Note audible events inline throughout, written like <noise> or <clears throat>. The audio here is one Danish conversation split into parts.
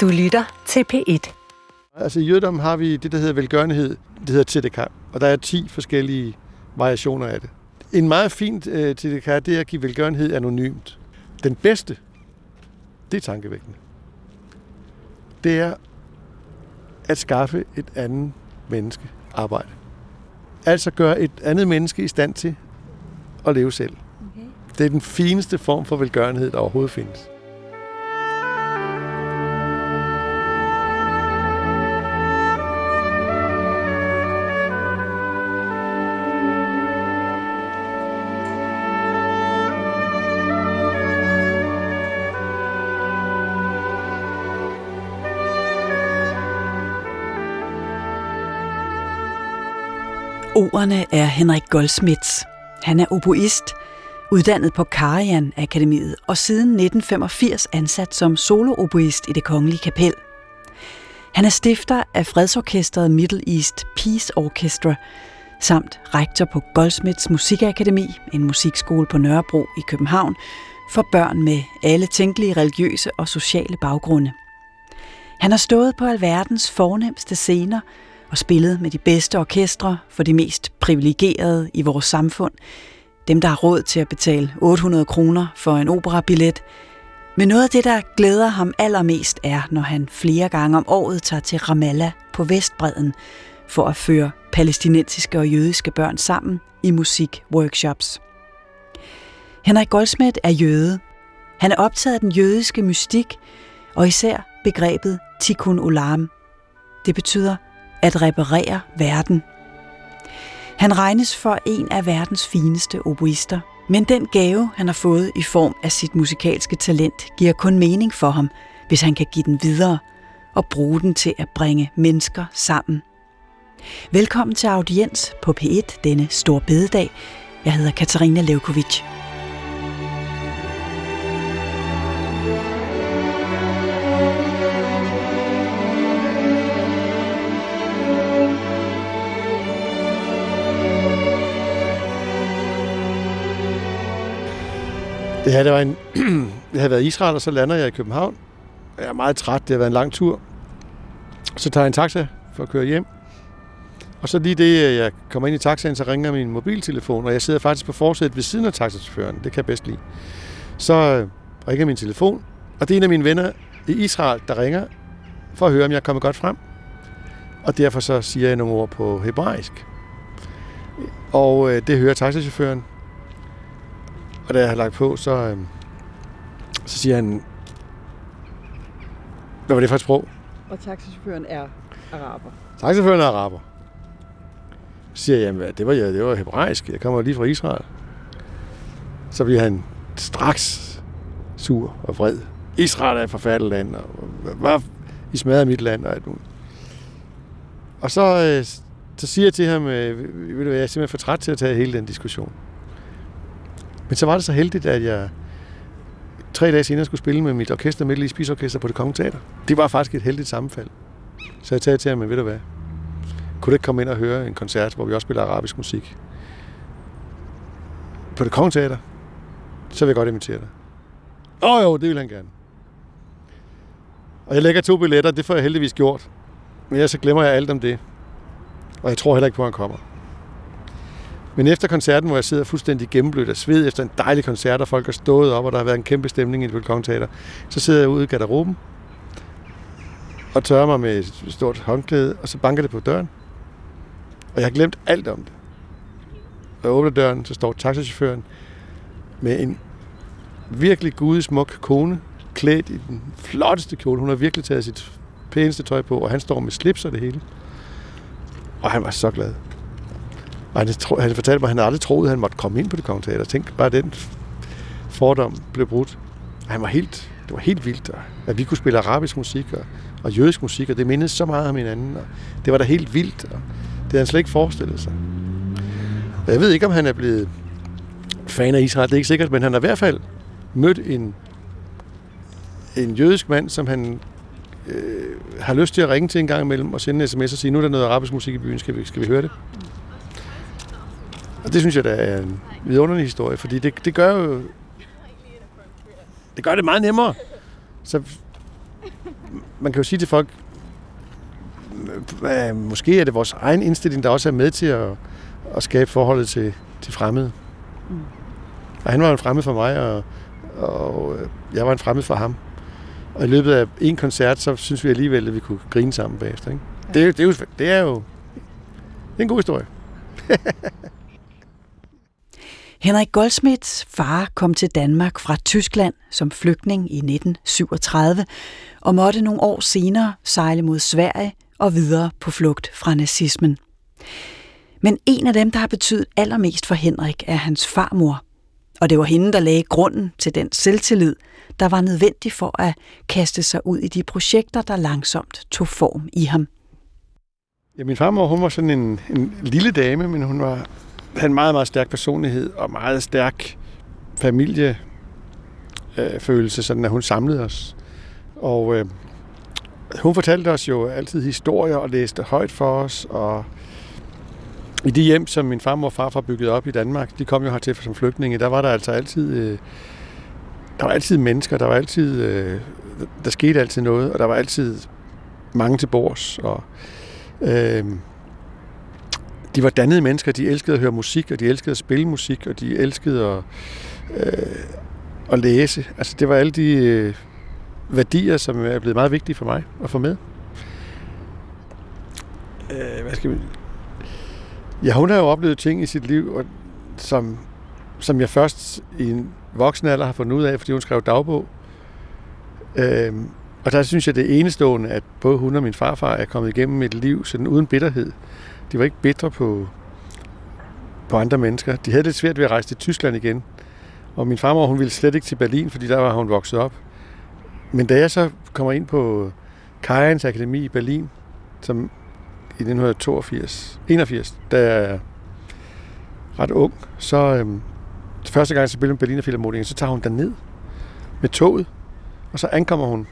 Du lytter til P1. Altså i jødedom har vi det, der hedder velgørenhed. Det hedder tzedakah, og der er 10 forskellige variationer af det. En meget fint øh, tzedakah, det er at give velgørenhed anonymt. Den bedste, det er tankevækkende. Det er at skaffe et andet menneske arbejde. Altså gøre et andet menneske i stand til at leve selv. Okay. Det er den fineste form for velgørenhed, der overhovedet findes. Ordene er Henrik Goldsmiths. Han er oboist, uddannet på Karajan Akademiet og siden 1985 ansat som solooboist i det kongelige kapel. Han er stifter af fredsorkestret Middle East Peace Orchestra, samt rektor på Goldsmiths Musikakademi, en musikskole på Nørrebro i København, for børn med alle tænkelige religiøse og sociale baggrunde. Han har stået på alverdens fornemmeste scener og spillet med de bedste orkestre for de mest privilegerede i vores samfund, dem der har råd til at betale 800 kroner for en operabillet. Men noget af det, der glæder ham allermest, er, når han flere gange om året tager til Ramallah på Vestbredden for at føre palæstinensiske og jødiske børn sammen i musikworkshops. Henrik Goldsmith er jøde. Han er optaget af den jødiske mystik, og især begrebet tikkun olam. Det betyder at reparere verden. Han regnes for en af verdens fineste oboister, men den gave, han har fået i form af sit musikalske talent, giver kun mening for ham, hvis han kan give den videre og bruge den til at bringe mennesker sammen. Velkommen til audiens på P1 denne store bededag. Jeg hedder Katarina Levkovic. Det her, det var en... <clears throat> jeg havde været i Israel, og så lander jeg i København. Jeg er meget træt, det har været en lang tur. Så tager jeg en taxa for at køre hjem. Og så lige det, øh, jeg kommer ind i taxaen, så ringer min mobiltelefon, og jeg sidder faktisk på forsædet ved siden af taxachaufføren. Det kan jeg bedst lide. Så øh, ringer min telefon, og det er en af mine venner i Israel, der ringer for at høre, om jeg er kommet godt frem. Og derfor så siger jeg nogle ord på hebraisk. Og øh, det hører taxachaufføren, og da jeg har lagt på, så, øh, så siger han, hvad var det for et sprog? Og taxichaufføren er araber. Taxichaufføren er araber. Så siger jeg, jamen, det var, det var hebraisk. Jeg kommer lige fra Israel. Så bliver han straks sur og vred. Israel er et forfærdeligt land, og hvad I smadrer mit land og alt muligt. Og så, øh, så siger jeg til ham, øh, ved du, jeg er simpelthen for træt til at tage hele den diskussion. Men så var det så heldigt, at jeg tre dage senere skulle spille med mit orkester, Middle i Spisorkester på det Kongelige Teater. Det var faktisk et heldigt sammenfald. Så jeg sagde til ham, ved du hvad, kunne du ikke komme ind og høre en koncert, hvor vi også spiller arabisk musik? På det Kongelige Teater, så vil jeg godt invitere dig. Åh oh, jo, det vil han gerne. Og jeg lægger to billetter, det får jeg heldigvis gjort. Men jeg så glemmer jeg alt om det. Og jeg tror heller ikke på, at han kommer. Men efter koncerten, hvor jeg sidder fuldstændig gennemblødt af sved efter en dejlig koncert, og folk har stået op, og der har været en kæmpe stemning i det Teater, så sidder jeg ude i garderoben og tørrer mig med et stort håndklæde, og så banker det på døren. Og jeg har glemt alt om det. Og jeg åbner døren, så står taxachaufføren med en virkelig gudesmuk kone, klædt i den flotteste kjole. Hun har virkelig taget sit pæneste tøj på, og han står med slips og det hele. Og han var så glad. Og han, han fortalte mig, at han aldrig troede, at han måtte komme ind på det kongelige teater. Tænk, bare den fordom blev brudt. Han var helt, det var helt vildt, at vi kunne spille arabisk musik og, og jødisk musik, og det mindede så meget om hinanden. Og det var da helt vildt, og det havde han slet ikke forestillet sig. Og jeg ved ikke, om han er blevet fan af Israel, det er ikke sikkert, men han har i hvert fald mødt en, en jødisk mand, som han øh, har lyst til at ringe til en gang imellem og sende en sms og sige, nu er der noget arabisk musik i byen, skal vi, skal vi høre det? Og det synes jeg, der er en vidunderlig historie, fordi det, det gør jo... Det gør det meget nemmere. Så man kan jo sige til folk, måske er det vores egen indstilling, der også er med til at, at skabe forholdet til, til fremmede. Mm. Og han var en fremmed for mig, og, og øh, jeg var en fremmed for ham. Og i løbet af en koncert, så synes vi alligevel, at vi kunne grine sammen bagefter. Ikke? Ja. Det, det, er jo, det er jo det er en god historie. <laughs> Henrik Goldsmiths far kom til Danmark fra Tyskland som flygtning i 1937 og måtte nogle år senere sejle mod Sverige og videre på flugt fra nazismen. Men en af dem, der har betydet allermest for Henrik, er hans farmor. Og det var hende, der lagde grunden til den selvtillid, der var nødvendig for at kaste sig ud i de projekter, der langsomt tog form i ham. Ja, min farmor, hun var sådan en, en lille dame, men hun var, havde en meget, meget stærk personlighed og meget stærk familiefølelse, øh, sådan at hun samlede os. Og øh, hun fortalte os jo altid historier og læste højt for os, og i de hjem, som min farmor og farfar byggede op i Danmark, de kom jo hertil som flygtninge, der var der altså altid, øh, der var altid mennesker, der var altid, øh, der skete altid noget, og der var altid mange til bords, og øh, de var dannede mennesker, de elskede at høre musik, og de elskede at spille musik, og de elskede at, øh, at læse. Altså det var alle de øh, værdier, som er blevet meget vigtige for mig at få med. Øh, hvad skal vi... Ja, hun har jo oplevet ting i sit liv, og, som, som jeg først i en voksen alder har fundet ud af, fordi hun skrev dagbog. Øh, og der synes jeg, det er enestående, at både hun og min farfar er kommet igennem et liv sådan uden bitterhed. De var ikke bitre på, på andre mennesker. De havde lidt svært ved at rejse til Tyskland igen. Og min farmor, hun ville slet ikke til Berlin, fordi der var hun vokset op. Men da jeg så kommer ind på Kajans Akademi i Berlin, som i 1982, 81, da jeg er ret ung, så øhm, første gang jeg spiller med Berliner Philharmonikeren, så tager hun ned med toget, og så ankommer hun.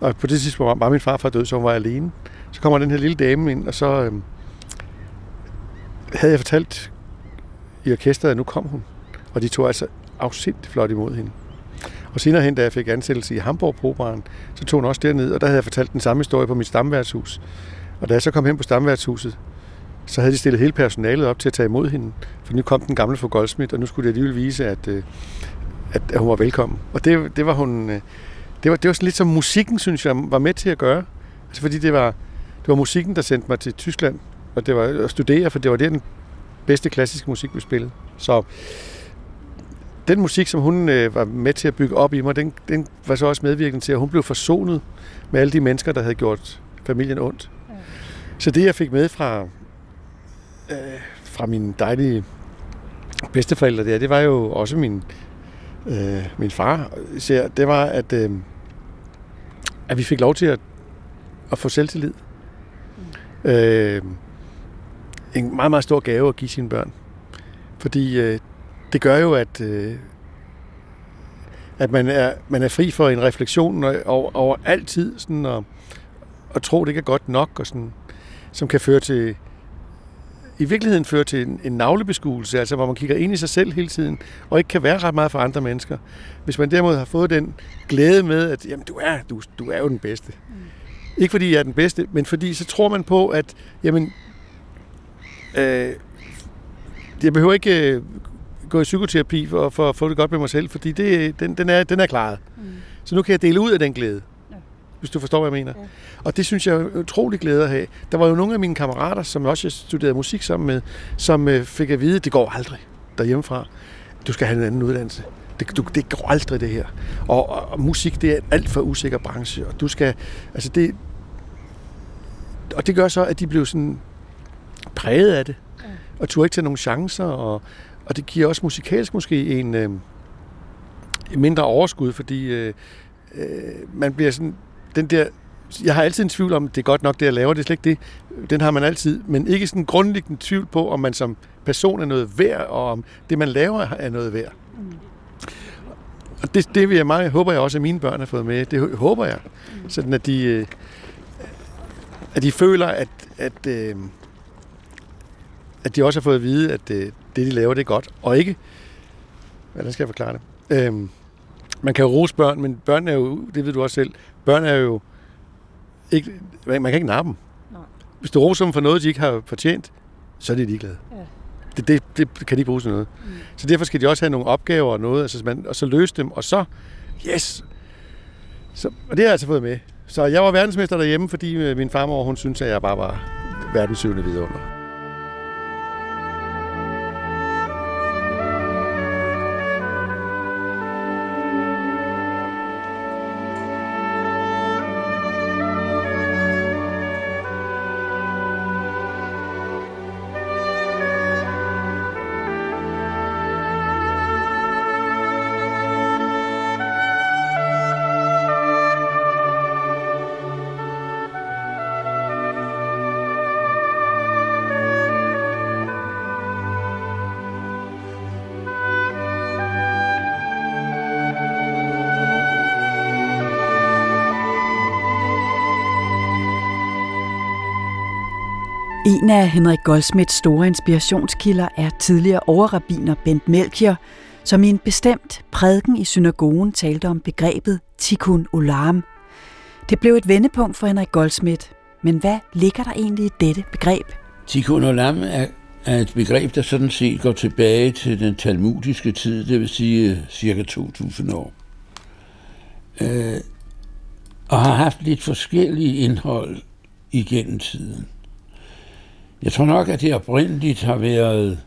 Og på det tidspunkt var min farfar død, så hun var alene. Så kommer den her lille dame ind, og så øhm, havde jeg fortalt i orkestret, at nu kom hun. Og de tog altså afsindigt flot imod hende. Og senere hen, da jeg fik ansættelse i Hamburg Probaren, så tog hun også derned, og der havde jeg fortalt den samme historie på mit stamværtshus. Og da jeg så kom hen på stamværtshuset, så havde de stillet hele personalet op til at tage imod hende. For nu kom den gamle for Goldsmith, og nu skulle de alligevel vise, at, øh, at, at hun var velkommen. Og det, det var hun... Øh, det var, det var sådan lidt som musikken, synes jeg, var med til at gøre. Altså fordi det var, det var musikken, der sendte mig til Tyskland, og det var at studere, for det var der den bedste klassiske musik, vi spillede. Så den musik, som hun øh, var med til at bygge op i mig, den, den var så også medvirkende til, at hun blev forsonet med alle de mennesker, der havde gjort familien ondt. Ja. Så det, jeg fik med fra, øh, fra mine dejlige bedsteforældre der, det var jo også min, øh, min far især, det var, at, øh, at vi fik lov til at, at få selvtillid. Mm. Øh, en meget, meget stor gave at give sine børn. Fordi øh, det gør jo, at, øh, at man, er, man er fri for en refleksion over, over altid sådan at, at tro, det ikke er godt nok, og sådan, som kan føre til i virkeligheden føre til en, en navlebeskuelse, altså hvor man kigger ind i sig selv hele tiden, og ikke kan være ret meget for andre mennesker. Hvis man derimod har fået den glæde med, at jamen, du, er, du, du er jo den bedste. Mm. Ikke fordi jeg er den bedste, men fordi så tror man på, at jamen, øh, jeg behøver ikke øh, gå i psykoterapi for, for at få det godt med mig selv, fordi det, den, den, er, den er klaret. Mm. Så nu kan jeg dele ud af den glæde hvis du forstår, hvad jeg mener. Ja. Og det synes jeg er utrolig glæde at have. Der var jo nogle af mine kammerater, som også studerede musik sammen med, som øh, fik at vide, at det går aldrig derhjemmefra. Du skal have en anden uddannelse. Det, du, det går aldrig det her. Og, og, og musik, det er en alt for usikker branche, og du skal, altså det, og det gør så, at de blev sådan præget af det, ja. og tog ikke til nogle chancer, og, og det giver også musikalsk måske en, øh, en mindre overskud, fordi øh, øh, man bliver sådan den der jeg har altid en tvivl om, det er godt nok det, jeg laver, det er slet ikke det. Den har man altid, men ikke sådan grundlæggende tvivl på, om man som person er noget værd, og om det, man laver, er noget værd. Mm. Og det, det vil jeg meget, håber jeg også, at mine børn har fået med. Det håber jeg. Mm. Sådan at de, øh, at de føler, at, at, øh, at de også har fået at vide, at det, øh, det, de laver, det er godt. Og ikke, hvordan skal jeg forklare det? Øhm, man kan jo rose børn, men børn er jo, det ved du også selv, børn er jo ikke, man kan ikke nappe dem. Nej. Hvis du roser dem for noget, de ikke har fortjent, så er de ligeglade. Ja. Det, det, det kan de ikke bruge til noget. Mm. Så derfor skal de også have nogle opgaver og noget, altså, man, og så løse dem, og så, yes! Så, og det har jeg altså fået med. Så jeg var verdensmester derhjemme, fordi øh, min farmor, hun synes, at jeg bare var verdenssyvende vidunder. En af Henrik Goldsmiths store inspirationskilder er tidligere overrabiner Bent Melchior, som i en bestemt prædiken i synagogen talte om begrebet tikkun olam. Det blev et vendepunkt for Henrik Goldsmith, men hvad ligger der egentlig i dette begreb? Tikkun olam er, er et begreb, der sådan set går tilbage til den talmudiske tid, det vil sige øh, cirka 2000 år. Øh, og har haft lidt forskellige indhold igennem tiden. Jeg tror nok, at det oprindeligt har været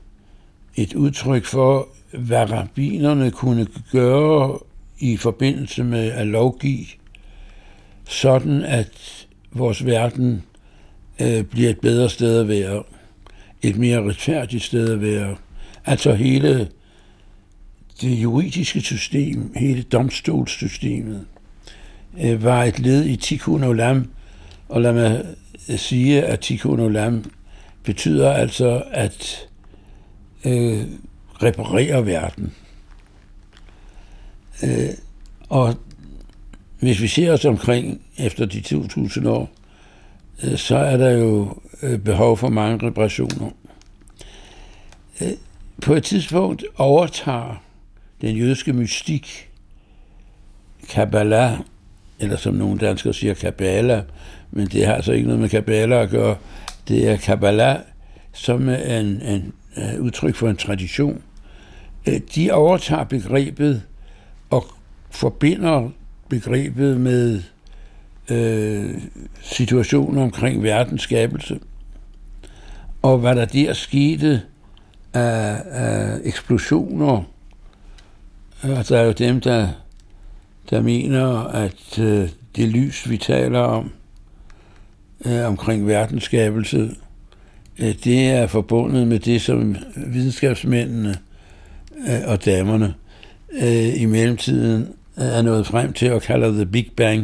et udtryk for, hvad rabbinerne kunne gøre i forbindelse med at lovgive, sådan at vores verden øh, bliver et bedre sted at være, et mere retfærdigt sted at være. Altså hele det juridiske system, hele domstolssystemet, øh, var et led i Tikkun Olam, og lad mig øh, sige, at Tikkun Olam betyder altså at øh, reparere verden. Øh, og hvis vi ser os omkring efter de 2000 år, øh, så er der jo øh, behov for mange reparationer. Øh, på et tidspunkt overtager den jødiske mystik, Kabbalah, eller som nogle danskere siger, Kabbala, men det har altså ikke noget med Kabbala at gøre, det er Kabbalah, som er en, en, en udtryk for en tradition. Øh, de overtager begrebet og forbinder begrebet med øh, situationer omkring verdens skabelse. Og hvad der der skete af, af eksplosioner, øh, og der er jo dem, der, der mener, at øh, det lys, vi taler om, øh, omkring verdensskabelse, øh, det er forbundet med det, som videnskabsmændene øh, og damerne øh, i mellemtiden øh, er nået frem til at kalde The Big Bang,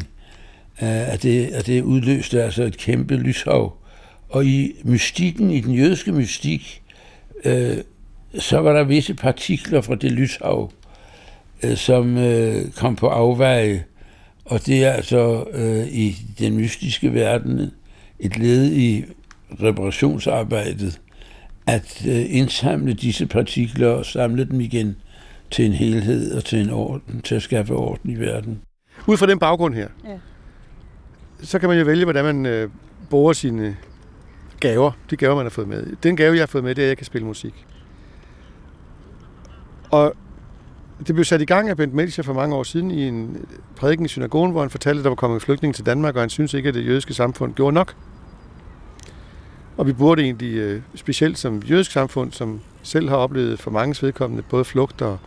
øh, at, det, at det udløste altså et kæmpe lyshav. Og i mystikken, i den jødiske mystik, øh, så var der visse partikler fra det lyshav, øh, som øh, kom på afveje, og det er altså øh, i den mystiske verden et led i reparationsarbejdet at øh, indsamle disse partikler og samle dem igen til en helhed og til en orden, til at skaffe orden i verden. Ud fra den baggrund her, Ja. så kan man jo vælge, hvordan man øh, bruger sine gaver, de gaver, man har fået med. Den gave, jeg har fået med, det er, at jeg kan spille musik. Og det blev sat i gang af Bent Melcher for mange år siden i en prædiken i synagogen, hvor han fortalte, at der var kommet flygtninge til Danmark, og han synes ikke, at det jødiske samfund gjorde nok. Og vi burde egentlig, øh, specielt som jødisk samfund, som selv har oplevet for mange vedkommende både flugt og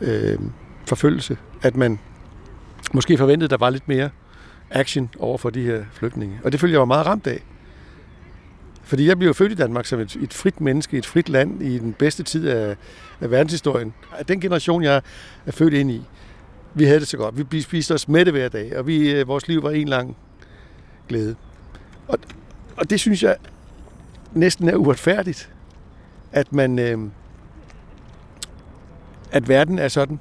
øh, forfølgelse, at man måske forventede, at der var lidt mere action over for de her flygtninge. Og det følger jeg var meget ramt af. Fordi jeg blev født i Danmark som et, et frit menneske, et frit land i den bedste tid af, af verdenshistorien. Den generation, jeg er født ind i, vi havde det så godt. Vi spiste os med det hver dag, og vi, øh, vores liv var en lang glæde. Og, og det synes jeg næsten er uretfærdigt, at man øh, at verden er sådan,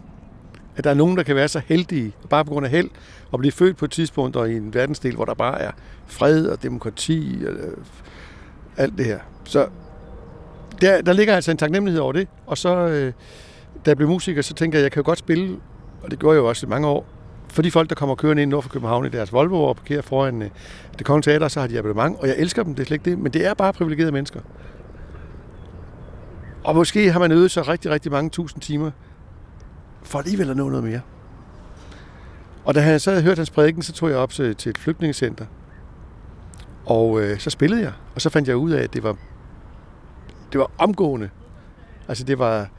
at der er nogen, der kan være så heldige, bare på grund af held, og blive født på et tidspunkt og i en verdensdel, hvor der bare er fred og demokrati og øh, alt det her. Så der, der ligger altså en taknemmelighed over det, og så, øh, da jeg blev musiker, så tænker jeg, at jeg kan jo godt spille og det gjorde jeg jo også i mange år, for de folk, der kommer kørende ind nord for København i deres Volvo og parkerer foran øh, det kongelige teater, så har de abonnement, og jeg elsker dem, det er slet ikke det, men det er bare privilegerede mennesker. Og måske har man øvet sig rigtig, rigtig mange tusind timer, for alligevel at nå noget mere. Og da jeg så havde hørt hans prædiken, så tog jeg op til, til et flygtningecenter. Og øh, så spillede jeg, og så fandt jeg ud af, at det var, det var omgående. Altså det var,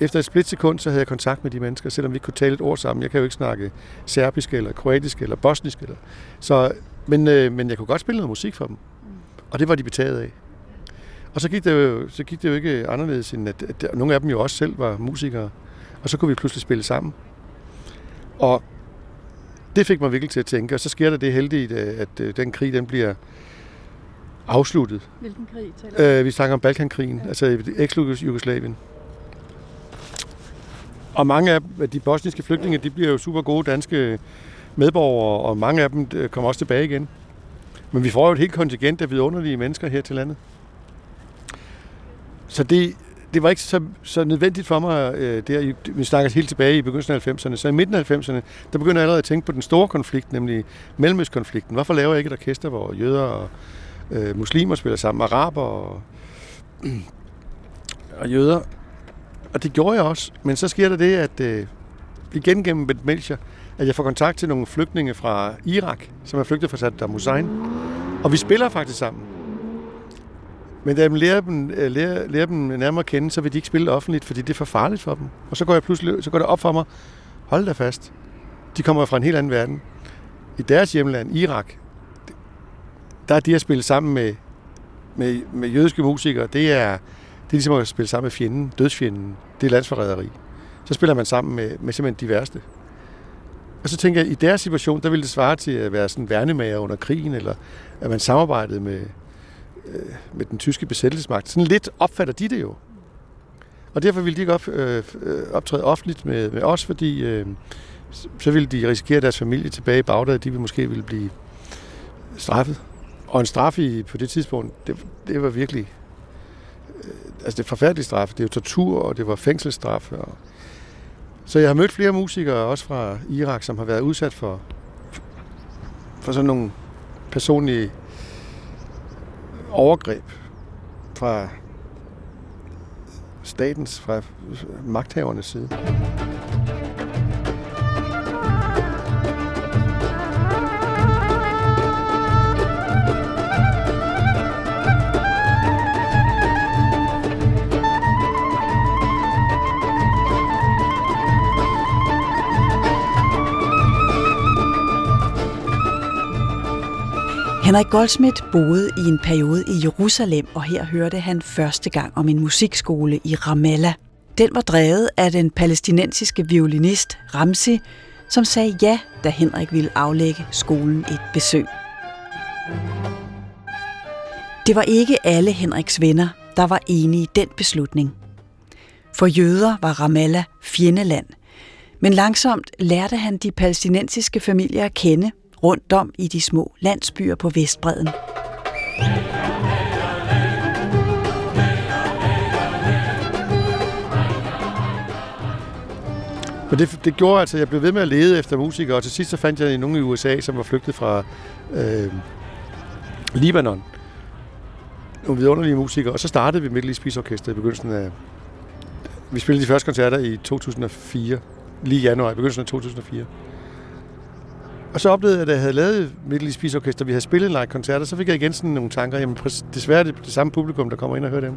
efter et splitsekund, så havde jeg kontakt med de mennesker, selvom vi ikke kunne tale et ord sammen. Jeg kan jo ikke snakke serbisk, eller kroatisk, eller bosnisk. Eller. Så, men, øh, men jeg kunne godt spille noget musik for dem. Og det var de betaget af. Og så gik det jo, så gik det jo ikke anderledes, end at, at nogle af dem jo også selv var musikere. Og så kunne vi pludselig spille sammen. Og det fik mig virkelig til at tænke, og så sker der det heldigt, at den krig den bliver afsluttet. Hvilken krig taler? Øh, vi snakker om Balkankrigen, ja. altså eks-Jugoslavien. Og mange af de bosniske flygtninge, de bliver jo super gode danske medborgere, og mange af dem øh, kommer også tilbage igen. Men vi får jo et helt kontingent af vidunderlige mennesker her til landet. Så det, det var ikke så, så nødvendigt for mig, øh, der, vi snakker helt tilbage i begyndelsen af 90'erne, så i midten af 90'erne, der begynder jeg allerede at tænke på den store konflikt, nemlig Mellemøstkonflikten. Hvorfor laver jeg ikke et orkester, hvor jøder og øh, muslimer spiller sammen, araber og, <clears throat> og jøder? Og det gjorde jeg også, men så sker der det, at øh, igen gennem Bent Melcher, at jeg får kontakt til nogle flygtninge fra Irak, som er flygtet fra Saddam Hussein. Og vi spiller faktisk sammen. Men da jeg lærer dem, øh, lærer, lærer dem nærmere at kende, så vil de ikke spille offentligt, fordi det er for farligt for dem. Og så går, jeg pludselig, så går det op for mig, hold da fast. De kommer fra en helt anden verden. I deres hjemland, Irak, der er de at spille sammen med, med, med jødiske musikere, det er, det er ligesom at spille sammen med fjenden, dødsfjenden. Det er landsforræderi. Så spiller man sammen med, med simpelthen de værste. Og så tænker jeg, at i deres situation, der ville det svare til at være sådan værnemager under krigen, eller at man samarbejdede med, øh, med den tyske besættelsesmagt. Sådan lidt opfatter de det jo. Og derfor ville de ikke op, øh, øh optræde offentligt med, med os, fordi øh, så ville de risikere deres familie tilbage i Bagdad, de ville måske ville blive straffet. Og en straf i, på det tidspunkt, det, det var virkelig... Øh, altså det er forfærdelig straf. Det er jo tortur, og det var fængselsstraf. Og, så jeg har mødt flere musikere, også fra Irak, som har været udsat for, for sådan nogle personlige overgreb fra statens, fra magthavernes side. Henrik Goldsmith boede i en periode i Jerusalem, og her hørte han første gang om en musikskole i Ramallah. Den var drevet af den palæstinensiske violinist Ramsi, som sagde ja, da Henrik ville aflægge skolen et besøg. Det var ikke alle Henriks venner, der var enige i den beslutning. For jøder var Ramallah fjendeland, men langsomt lærte han de palæstinensiske familier at kende rundt om i de små landsbyer på Vestbreden. Men det, det gjorde altså, at jeg blev ved med at lede efter musikere, og til sidst så fandt jeg nogen i USA, som var flygtet fra øh, Libanon. Nogle vidunderlige musikere, og så startede vi Middle East Peace Orchestra i begyndelsen af... Vi spillede de første koncerter i 2004, lige i januar, i begyndelsen af 2004. Og så oplevede jeg, at jeg havde lavet Middle East Peace Orchestra, vi havde spillet en like koncerter, så fik jeg igen sådan nogle tanker, jamen desværre er det det samme publikum, der kommer ind og hører dem.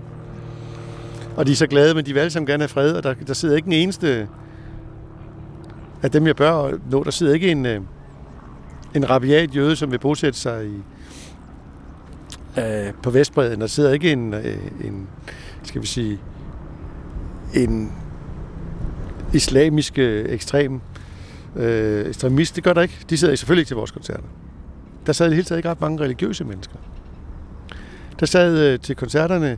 Og de er så glade, men de vil alle sammen gerne have fred, og der, der sidder ikke en eneste af dem, jeg bør nå, der sidder ikke en, øh, en rabiat jøde, som vil bosætte sig i, øh, på Vestbreden. Der sidder ikke en, øh, en skal vi sige, en islamisk øh, ekstrem øh, ekstremist. Det gør der ikke. De sidder selvfølgelig ikke til vores koncerter. Der sad i det hele taget ikke ret mange religiøse mennesker. Der sad øh, til koncerterne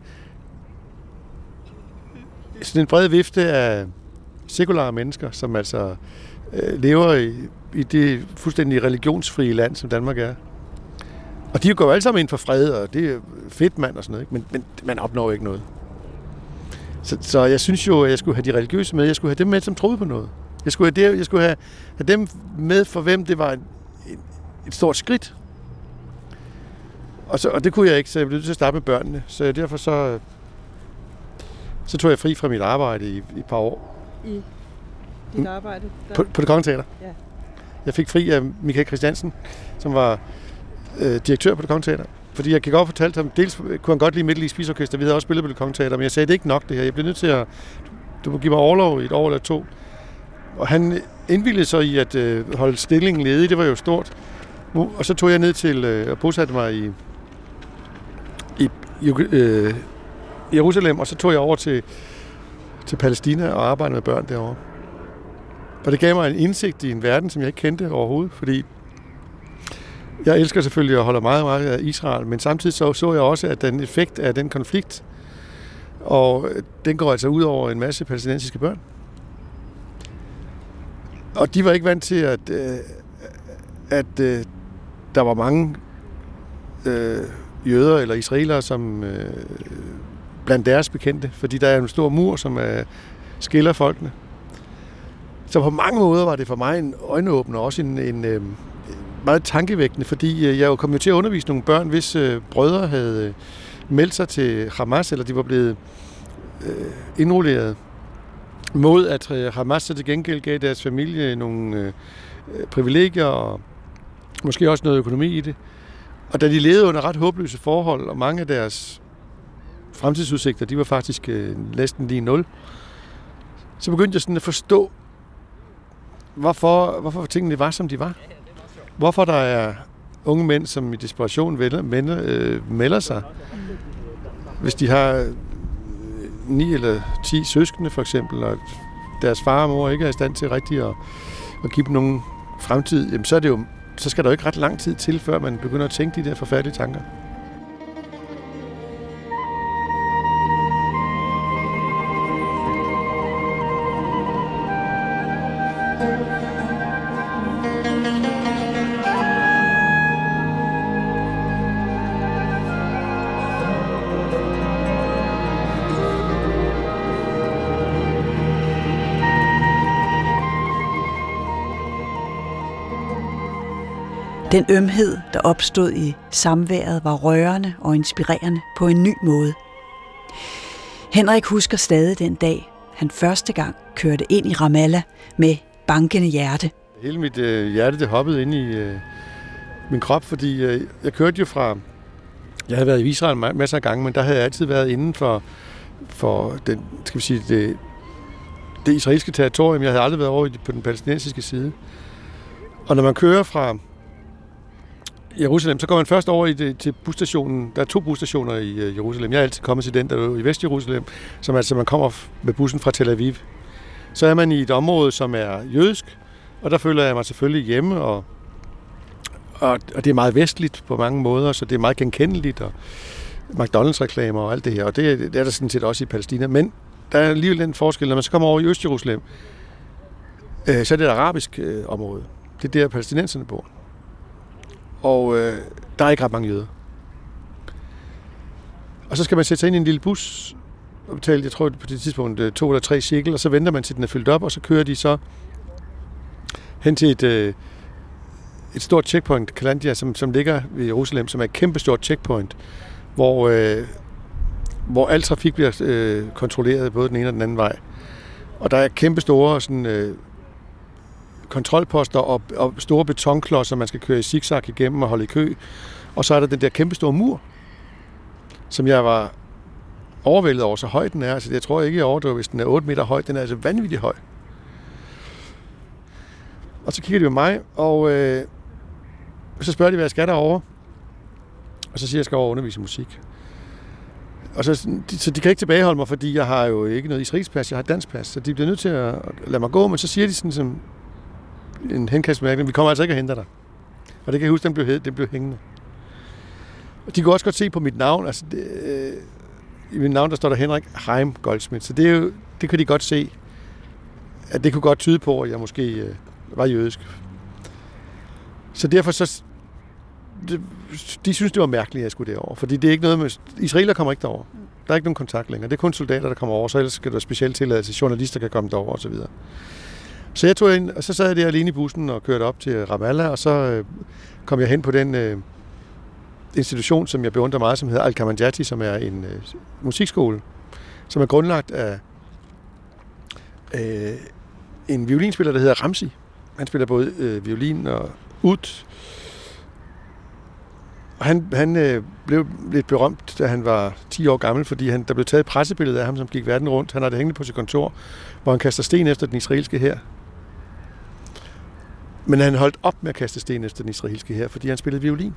sådan en bred vifte af sekulære mennesker, som altså øh, lever i, i det fuldstændig religionsfrie land, som Danmark er. Og de går jo alle sammen ind for fred, og det er fedt mand og sådan noget, ikke? Men, men man opnår ikke noget. Så, så jeg synes jo, at jeg skulle have de religiøse med. Jeg skulle have dem med, som troede på noget. Jeg skulle, have, det- jeg skulle have, have dem med, for hvem det var et, et, et stort skridt. Og, så, og det kunne jeg ikke, så jeg blev nødt til at starte med børnene. Så derfor så, så tog jeg fri fra mit arbejde i, i et par år I dit arbejde? Der... på, på det kongelige teater. Ja. Jeg fik fri af Michael Christiansen, som var øh, direktør på det kongelige teater. Fordi jeg gik op og fortalte ham, dels kunne han godt lide East Spisorkester, vi havde også spillet på det kongelige teater, men jeg sagde, det ikke nok det her. Jeg bliver nødt til at, du må give mig overlov i et år eller to. Og han indvildede sig i at øh, holde stillingen ledig, det var jo stort. Og så tog jeg ned til øh, og bosatte mig i, i, øh, Jerusalem, og så tog jeg over til, til Palæstina og arbejdede med børn derovre. Og det gav mig en indsigt i en verden, som jeg ikke kendte overhovedet, fordi jeg elsker selvfølgelig og holder meget, meget af Israel, men samtidig så, så jeg også, at den effekt af den konflikt, og øh, den går altså ud over en masse palæstinensiske børn. Og de var ikke vant til, at, øh, at øh, der var mange øh, jøder eller israelere, som øh, blandt deres bekendte, fordi der er en stor mur, som øh, skiller folkene. Så på mange måder var det for mig en øjenåbner, og også en, en øh, meget tankevækkende, fordi øh, jeg jo kom jo til at undervise nogle børn, hvis øh, brødre havde øh, meldt sig til Hamas, eller de var blevet øh, indrulleret mod, at øh, Hamas så til gengæld gav deres familie nogle øh, øh, privilegier og måske også noget økonomi i det. Og da de levede under ret håbløse forhold, og mange af deres fremtidsudsigter, de var faktisk øh, næsten lige nul, så begyndte jeg sådan at forstå, hvorfor, hvorfor tingene var, som de var. Hvorfor der er unge mænd, som i desperation vælger, melder, øh, melder sig. Hvis de har ni eller ti søskende for eksempel, og deres far og mor ikke er i stand til rigtig at, at give dem nogen fremtid, jamen så, er det jo, så skal der jo ikke ret lang tid til, før man begynder at tænke de der forfærdelige tanker. Den ømhed, der opstod i samværet, var rørende og inspirerende på en ny måde. Henrik husker stadig den dag, han første gang kørte ind i Ramallah med bankende hjerte. Hele mit øh, hjerte det hoppede ind i øh, min krop, fordi øh, jeg kørte jo fra... Jeg havde været i Israel masser af gange, men der havde jeg altid været inden for, for den, skal vi sige, det, det israelske territorium. Jeg havde aldrig været over på den palæstinensiske side. Og når man kører fra Jerusalem, så går man først over i det, til busstationen. Der er to busstationer i øh, Jerusalem. Jeg er altid kommet til den, der er i Vest-Jerusalem, som altså man kommer med bussen fra Tel Aviv. Så er man i et område, som er jødisk, og der føler jeg mig selvfølgelig hjemme, og, og, og det er meget vestligt på mange måder, så det er meget genkendeligt, og McDonald's-reklamer og alt det her, og det, det er der sådan set også i Palæstina. Men der er alligevel den forskel, når man så kommer over i Øst-Jerusalem, øh, så er det et arabisk øh, område. Det er der, palæstinenserne bor. Og øh, der er ikke ret mange jøder. Og så skal man sætte sig ind i en lille bus, og betale, jeg tror på det tidspunkt, øh, to eller tre cirkel, og så venter man til den er fyldt op, og så kører de så hen til et, øh, et stort checkpoint, Kalandia, som, som ligger ved Jerusalem, som er et kæmpestort checkpoint, hvor, øh, hvor al trafik bliver øh, kontrolleret både den ene og den anden vej. Og der er kæmpe store sådan, øh, kontrolposter og, og store betonklodser, man skal køre i zigzag igennem og holde i kø. Og så er der den der kæmpestore mur, som jeg var overvældet over, så høj den er. Altså, jeg tror ikke, jeg overdriver, hvis den er 8 meter høj. Den er altså vanvittigt høj. Og så kigger de på mig, og øh, så spørger de, hvad jeg skal derovre. Og så siger jeg, at jeg skal over undervise musik. Og så, de, så de kan ikke tilbageholde mig, fordi jeg har jo ikke noget israelsk pas, jeg har dansk pas. Så de bliver nødt til at lade mig gå, men så siger de sådan som en henkastmærkning, vi kommer altså ikke at hente dig. Og det kan jeg huske, den blev, hed, den blev hængende. Og de kunne også godt se på mit navn, altså det, øh, i mit navn, der står der Henrik Heim Goldsmith, så det, er jo, det kan de godt se, at det kunne godt tyde på, at jeg måske øh, var jødisk. Så derfor så, det, de synes, det var mærkeligt, at jeg skulle derover, fordi det er ikke noget med, israeler kommer ikke derover. Der er ikke nogen kontakt længere. Det er kun soldater, der kommer over, så ellers skal der specielt tilladelse, journalister kan komme derover osv. Så jeg tog ind, og så sad jeg der alene i bussen og kørte op til Ramallah, og så øh, kom jeg hen på den øh, institution, som jeg beundrer meget, som hedder Al-Kamanjati, som er en øh, musikskole, som er grundlagt af øh, en violinspiller, der hedder Ramsi. Han spiller både øh, violin og ud. Og han, han øh, blev lidt berømt, da han var 10 år gammel, fordi han, der blev taget et pressebillede af ham, som gik verden rundt. Han har det hængende på sit kontor, hvor han kaster sten efter den israelske her. Men han holdt op med at kaste sten efter den israelske her, fordi han spillede violin.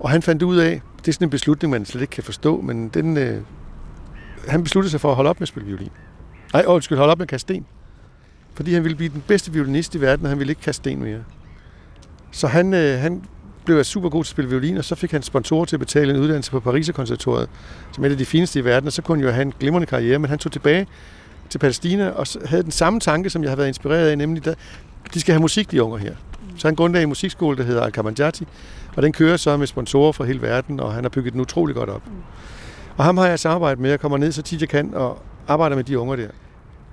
Og han fandt ud af, det er sådan en beslutning, man slet ikke kan forstå, men den, øh, han besluttede sig for at holde op med at spille violin. Nej, undskyld, holde op med at kaste sten. Fordi han ville blive den bedste violinist i verden, og han ville ikke kaste sten mere. Så han, øh, han blev super god til at spille violin, og så fik han sponsorer til at betale en uddannelse på Pariserkonservatoriet, som er et af de fineste i verden, og så kunne han jo have en glimrende karriere, men han tog tilbage til Palæstina og havde den samme tanke, som jeg har været inspireret af, nemlig at de skal have musik, de unger her. Så han grundlagde en musikskole, der hedder Al-Kamanjati, og den kører så med sponsorer fra hele verden, og han har bygget den utrolig godt op. Og ham har jeg samarbejdet med. Jeg kommer ned så tit jeg kan og arbejder med de unger der.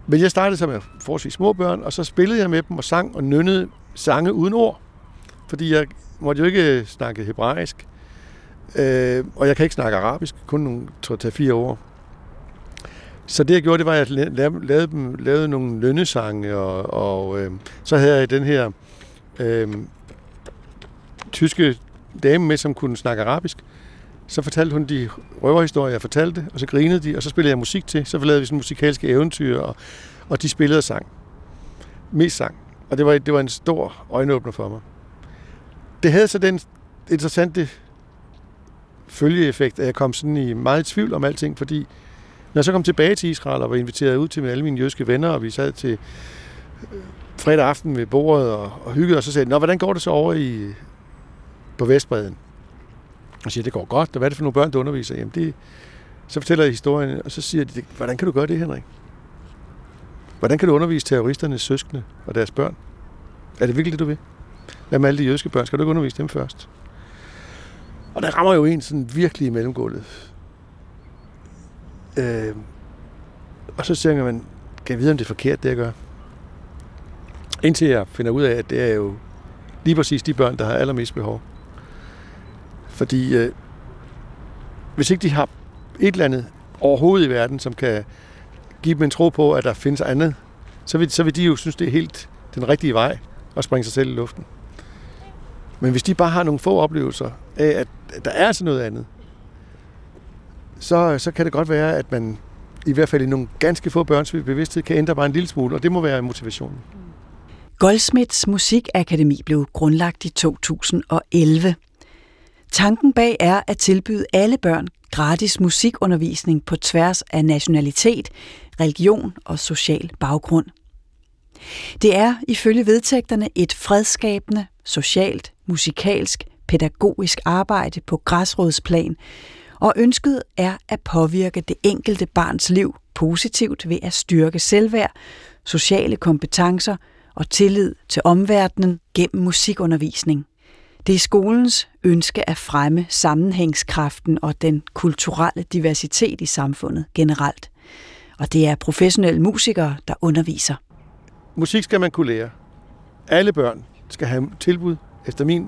Men jeg startede som med forholdsvis små børn, og så spillede jeg med dem og sang og nynnede sange uden ord. Fordi jeg måtte jo ikke snakke hebraisk, øh, og jeg kan ikke snakke arabisk, kun nogle tre fire år. Så det jeg gjorde, det var, at jeg lavede, dem, lavede nogle lønnesange, og, og øh, så havde jeg den her øh, tyske dame med, som kunne snakke arabisk. Så fortalte hun de røverhistorier, jeg fortalte, og så grinede de, og så spillede jeg musik til. Så lavede vi sådan musikalske eventyr, og, og de spillede sang. Mest sang. Og det var, det var en stor øjenåbner for mig. Det havde så den interessante følgeeffekt, at jeg kom sådan i meget tvivl om alting, fordi når jeg så kom tilbage til Israel og var inviteret ud til med alle mine jødiske venner, og vi sad til øh, fredag aften ved bordet og, og hyggede, og så sagde de, Nå, hvordan går det så over i, på Vestbreden? Og siger, det går godt, og hvad er det for nogle børn, du underviser? Jamen, det, så fortæller jeg historien, og så siger de, hvordan kan du gøre det, Henrik? Hvordan kan du undervise terroristernes søskende og deres børn? Er det virkelig det, du vil? Hvad med alle de jødiske børn? Skal du ikke undervise dem først? Og der rammer jo en sådan virkelig i mellemgulvet. Øh, og så tænker man, kan jeg vide, om det er forkert, det jeg gør? Indtil jeg finder ud af, at det er jo lige præcis de børn, der har allermest behov. Fordi øh, hvis ikke de har et eller andet overhovedet i verden, som kan give dem en tro på, at der findes andet, så vil, så vil de jo synes, det er helt den rigtige vej at springe sig selv i luften. Men hvis de bare har nogle få oplevelser af, at der er altså noget andet, så, så kan det godt være, at man i hvert fald i nogle ganske få børns bevidsthed kan ændre bare en lille smule, og det må være motivationen. Goldsmiths Musikakademi blev grundlagt i 2011. Tanken bag er at tilbyde alle børn gratis musikundervisning på tværs af nationalitet, religion og social baggrund. Det er ifølge vedtægterne et fredskabende, socialt, musikalsk, pædagogisk arbejde på græsrodsplan, og ønsket er at påvirke det enkelte barns liv positivt ved at styrke selvværd, sociale kompetencer og tillid til omverdenen gennem musikundervisning. Det er skolens ønske at fremme sammenhængskraften og den kulturelle diversitet i samfundet generelt. Og det er professionelle musikere, der underviser. Musik skal man kunne lære. Alle børn skal have tilbud. Efter min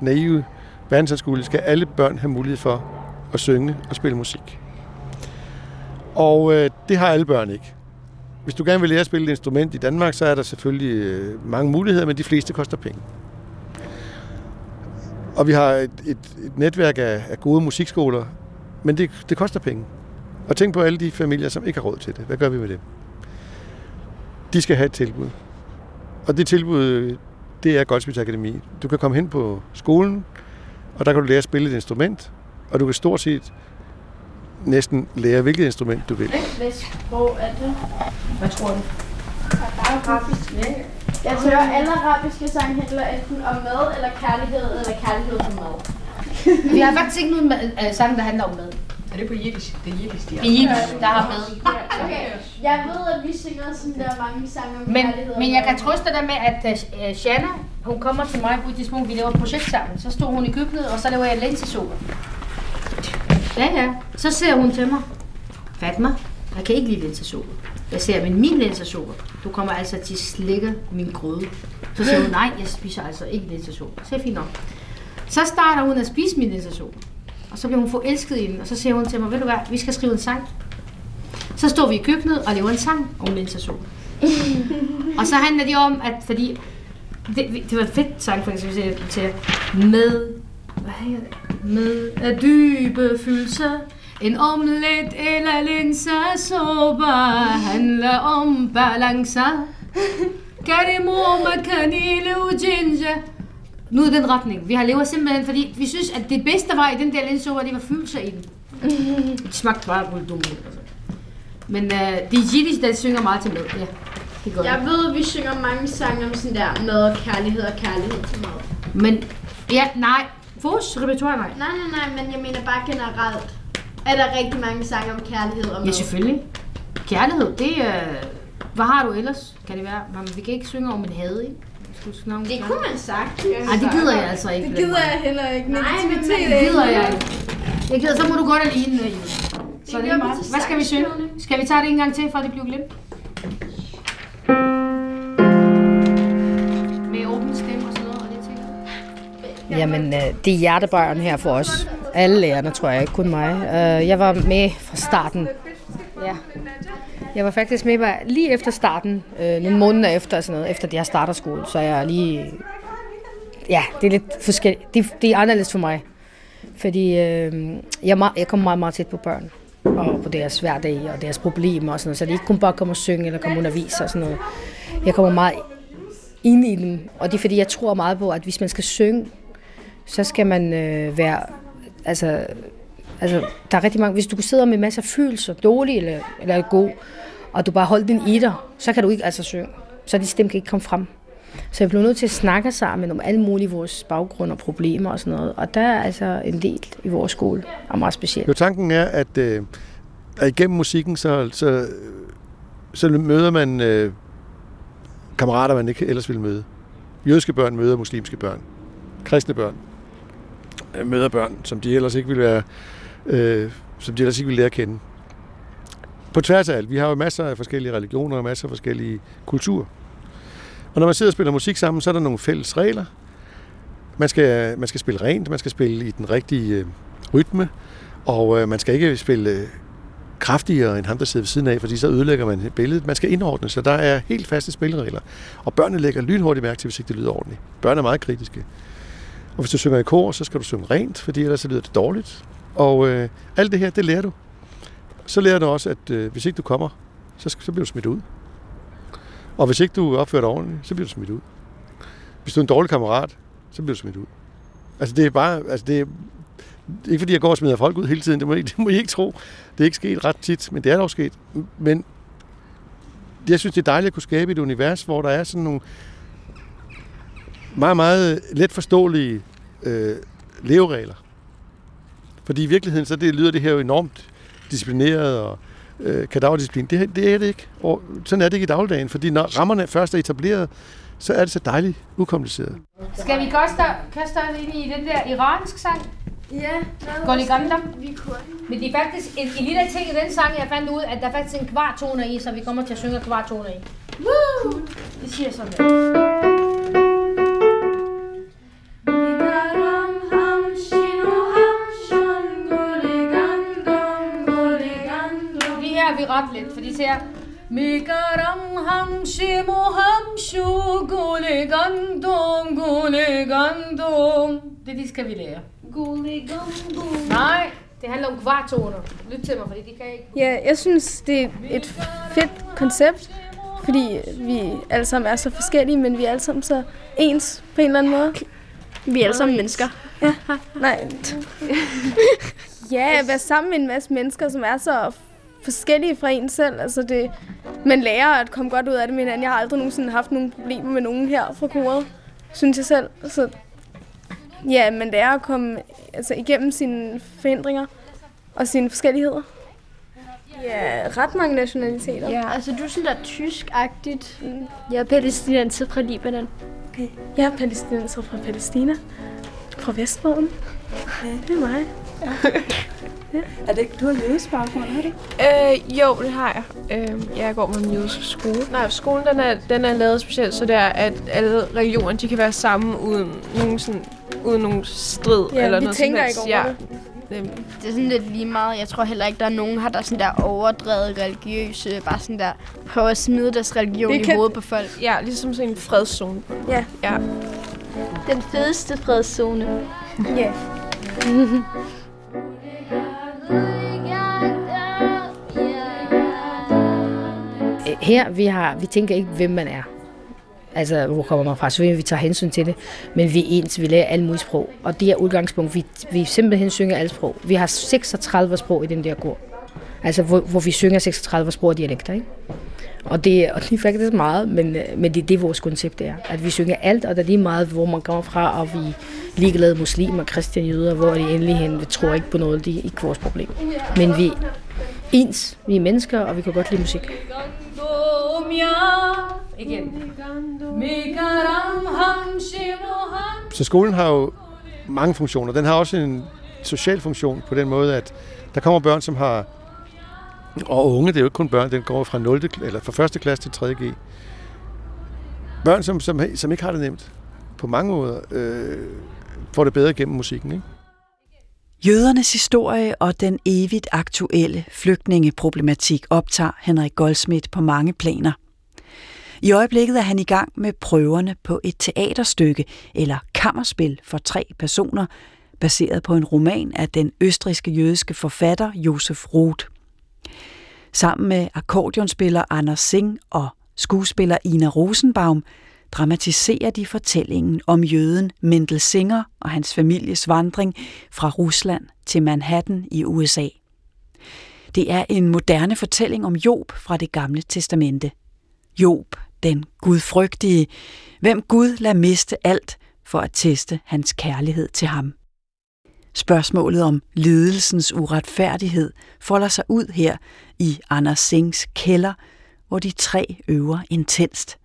naive verdensanskuelse skal alle børn have mulighed for og synge og spille musik. Og øh, det har alle børn ikke. Hvis du gerne vil lære at spille et instrument i Danmark, så er der selvfølgelig øh, mange muligheder, men de fleste koster penge. Og vi har et, et, et netværk af, af gode musikskoler, men det, det koster penge. Og tænk på alle de familier, som ikke har råd til det. Hvad gør vi med dem? De skal have et tilbud. Og det tilbud, det er Goldsmiths Akademi. Du kan komme hen på skolen, og der kan du lære at spille et instrument, og du kan stort set næsten lære, hvilket instrument du vil. Hvad sprog er det? Hvad tror du? Arabisk. Jeg tror, alle arabiske sange handler enten om mad, eller kærlighed, eller kærlighed for mad. Vi har faktisk ikke nogen uh, sang, der handler om mad. Er det på jiddisch? Det er jiddisch, de Det er Yiddish, der har mad. Okay, jeg ved, at vi synger sådan der mange sange om Men, men jeg kan trøste dig med, at uh, Shanna, hun kommer til mig på et tidspunkt, vi laver et projekt sammen. Så stod hun i køkkenet, og så laver jeg linsesuppe. Ja, ja. Så ser hun til mig. Fatma, jeg kan ikke lide linsesuppe. Jeg siger, men min linsesuppe, du kommer altså til at slikke min grøde. Så siger hun, nej, jeg spiser altså ikke linsesol. Så er fint nok. Så starter hun at spise min linsesol. Og så bliver hun forelsket i den, og så siger hun til mig, ved du hvad, vi skal skrive en sang. Så står vi i køkkenet og laver en sang om linsesol. <laughs> og så handler det om, at fordi det, det var et fedt sang, for eksempel til med, hvad hedder det? Med at dybe følelser, en omelet eller linsesuppe handler om balancer. Kardemom og kanele og ginger. Nu er den retning. Vi har levet simpelthen, fordi vi synes, at det bedste var i den der linsesuppe, det var følelser i den. Det smagte bare dumt. Altså. Men uh, det er Jiddisch, der synger meget til med. Ja, det gør Jeg ved, at vi synger mange sange om sådan der mad og kærlighed og kærlighed til mad. Men ja, nej. Vores repertoire, nej. Nej, nej, nej, men jeg mener bare generelt. Er der rigtig mange sange om kærlighed og mad? Ja, selvfølgelig. Kærlighed, det er... Hvad har du ellers? Kan det være? Men vi kan ikke synge om en had, ikke? Det kunne man sagt. Nej, det gider jeg altså ikke. Det gider jeg heller ikke. Nej, men man Det gider jeg ikke. Jeg gider, så må du godt alene. øh, Så det er meget. Hvad skal vi synge? Skal vi tage det en gang til, for det bliver glemt? Jamen, øh, det er hjertebørn her for os. Alle lærerne, tror jeg, ikke kun mig. Øh, Jeg var med fra starten. Ja. Jeg var faktisk med bare lige efter starten, øh, nogle måneder efter, sådan noget, efter det her starterskole, så jeg lige... Ja, det er lidt forskelligt. Det, det er anderledes for mig. Fordi øh, jeg, jeg kommer meget, meget tæt på børn og på deres hverdag og deres problemer og sådan noget. Så det er ikke kun bare at komme og synge eller komme undervise og sådan noget. Jeg kommer meget ind i dem, og det er fordi, jeg tror meget på, at hvis man skal synge, så skal man øh, være, altså, altså, der er rigtig mange, hvis du sidder med masser af følelser, dårlig eller, eller god, og du bare holder den i dig, så kan du ikke altså synge. Så de stemme kan ikke komme frem. Så jeg blev nødt til at snakke sammen om alle mulige vores baggrund og problemer og sådan noget. Og der er altså en del i vores skole, og meget specielt. Jo, tanken er, at, øh, at igennem musikken, så, så, så møder man øh, kammerater, man ikke ellers ville møde. Jødiske børn møder muslimske børn. Kristne børn møder børn, som de ellers ikke ville være, øh, som de ellers ikke ville lære at kende. På tværs af alt. Vi har jo masser af forskellige religioner og masser af forskellige kulturer. Og når man sidder og spiller musik sammen, så er der nogle fælles regler. Man skal, man skal spille rent, man skal spille i den rigtige øh, rytme, og øh, man skal ikke spille øh, kraftigere end ham, der sidder ved siden af, fordi så ødelægger man billedet. Man skal indordne sig. Der er helt faste spilleregler. Og børnene lægger lynhurtigt mærke til, hvis ikke det lyder ordentligt. Børn er meget kritiske. Og hvis du synger i kor, så skal du synge rent, fordi ellers så lyder det dårligt. Og øh, alt det her, det lærer du. Så lærer du også, at øh, hvis ikke du kommer, så, så bliver du smidt ud. Og hvis ikke du opfører dig ordentligt, så bliver du smidt ud. Hvis du er en dårlig kammerat, så bliver du smidt ud. Altså det er bare, altså det er, det er ikke fordi, jeg går og smider folk ud hele tiden, det må, I, <laughs> det må I ikke tro. Det er ikke sket ret tit, men det er dog sket. Men jeg synes, det er dejligt at kunne skabe et univers, hvor der er sådan nogle meget, meget let forståelige øh, leveregler. Fordi i virkeligheden, så det, lyder det her jo enormt disciplineret og øh, kadaverdisciplin. Det, det er det ikke. Og sådan er det ikke i dagligdagen, fordi når rammerne først er etableret, så er det så dejligt ukompliceret. Skal vi kaste, kaste os ind i den der iransk sang? Ja, Golly Gandam? vi kunne. Men det er faktisk en, en lille ting i den sang, jeg fandt ud, at der er faktisk en kvartone i, så vi kommer til at synge kvartone i. Woo! Det siger sådan her. Det her er vi ret lidt, for de siger Migaram ham shimo ham shu gule gandum gule gandum. Det de skal vi lære. Nej, det handler om kvartoner. Lyt til mig, fordi de kan ikke. Ja, jeg synes, det er et fedt koncept, fordi vi alle sammen er så forskellige, men vi er alle sammen så ens på en eller anden måde. Vi er alle sammen mennesker. Nej. <laughs> ja, at være sammen med en masse mennesker, som er så forskellige fra en selv. Altså det, man lærer at komme godt ud af det med hinanden. Jeg har aldrig nogensinde haft nogle problemer med nogen her fra koret, synes jeg selv. Så ja, man lærer at komme altså, igennem sine forhindringer og sine forskelligheder. Ja, ret mange nationaliteter. Ja, altså du er sådan der tysk-agtigt. Jeg er palæstinenser fra Libanon. Jeg er palæstinenser fra Palæstina. Fra Vestbredden. Ja, det er mig. Er det ikke, du har jødisk baggrund, har du? Øh, jo, det har jeg. Øh, jeg går på en jødisk skole. Nej, skolen den er, den er lavet specielt, så det er, at alle religioner de kan være sammen uden nogen, sådan, uden nogen strid. Ja, eller vi noget tænker som helst. ikke over ja. det. Nemlig. Det er sådan lidt lige meget. Jeg tror heller ikke, der er nogen her, der er sådan der overdrevet religiøse. Bare sådan der prøver at smide deres religion Vi i kan- hovedet på folk. Ja, ligesom sådan en fredszone. Ja. Ja. Den fedeste fredszone. Ja. <laughs> Her, vi, har, vi tænker ikke, hvem man er. Altså, hvor kommer man fra? Så vi tager hensyn til det. Men vi er ens, vi lærer alle mulige sprog. Og det er udgangspunkt. Vi, vi simpelthen synger alle sprog. Vi har 36 sprog i den der kor. Altså, hvor, hvor vi synger 36 sprog og dialekter, ikke? Og det, og det er faktisk meget, men, men det er det, vores koncept er. At vi synger alt, og der er lige meget, hvor man kommer fra, og vi er ligeglade muslimer, kristne jøder, hvor de endelig hen, vi tror ikke på noget, det er ikke vores problem. Men vi ens, vi er mennesker, og vi kan godt lide musik. Igen. Så skolen har jo mange funktioner. Den har også en social funktion på den måde, at der kommer børn, som har og unge, det er jo ikke kun børn, den går fra 0. kl- eller fra 1. klasse til 3. G. Børn, som, som, som ikke har det nemt på mange måder, øh, får det bedre gennem musikken. Ikke? Jødernes historie og den evigt aktuelle flygtningeproblematik optager Henrik Goldsmith på mange planer. I øjeblikket er han i gang med prøverne på et teaterstykke eller kammerspil for tre personer, baseret på en roman af den østriske jødiske forfatter Josef Roth. Sammen med akkordionspiller Anders Singh og skuespiller Ina Rosenbaum dramatiserer de fortællingen om jøden Mendel Singer og hans families vandring fra Rusland til Manhattan i USA. Det er en moderne fortælling om Job fra det gamle testamente. Job, den gudfrygtige, hvem Gud lader miste alt for at teste hans kærlighed til ham. Spørgsmålet om lidelsens uretfærdighed folder sig ud her i Anders Sings kælder, hvor de tre øver intenst.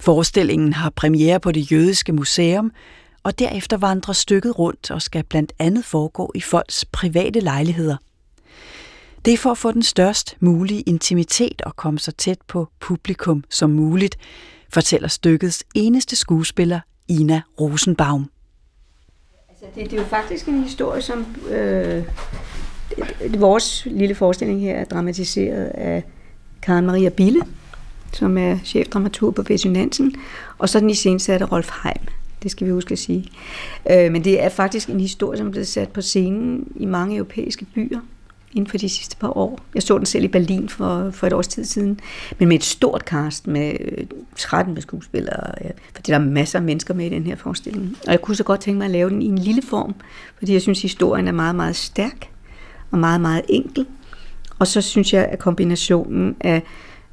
Forestillingen har premiere på det jødiske museum, og derefter vandrer stykket rundt og skal blandt andet foregå i folks private lejligheder. Det er for at få den størst mulige intimitet og komme så tæt på publikum som muligt, fortæller stykkets eneste skuespiller, Ina Rosenbaum. Altså, det, det er jo faktisk en historie, som øh, vores lille forestilling her er dramatiseret af Karen Maria Bille, som er chefdramaturg på Besynansen, og så den i af Rolf Heim. Det skal vi huske at sige. Øh, men det er faktisk en historie, som er blevet sat på scenen i mange europæiske byer inden for de sidste par år. Jeg så den selv i Berlin for, for et års tid siden, men med et stort cast med øh, 13 med skuespillere, ja, fordi der er masser af mennesker med i den her forestilling. Og jeg kunne så godt tænke mig at lave den i en lille form, fordi jeg synes, historien er meget, meget stærk og meget, meget enkel. Og så synes jeg, at kombinationen af,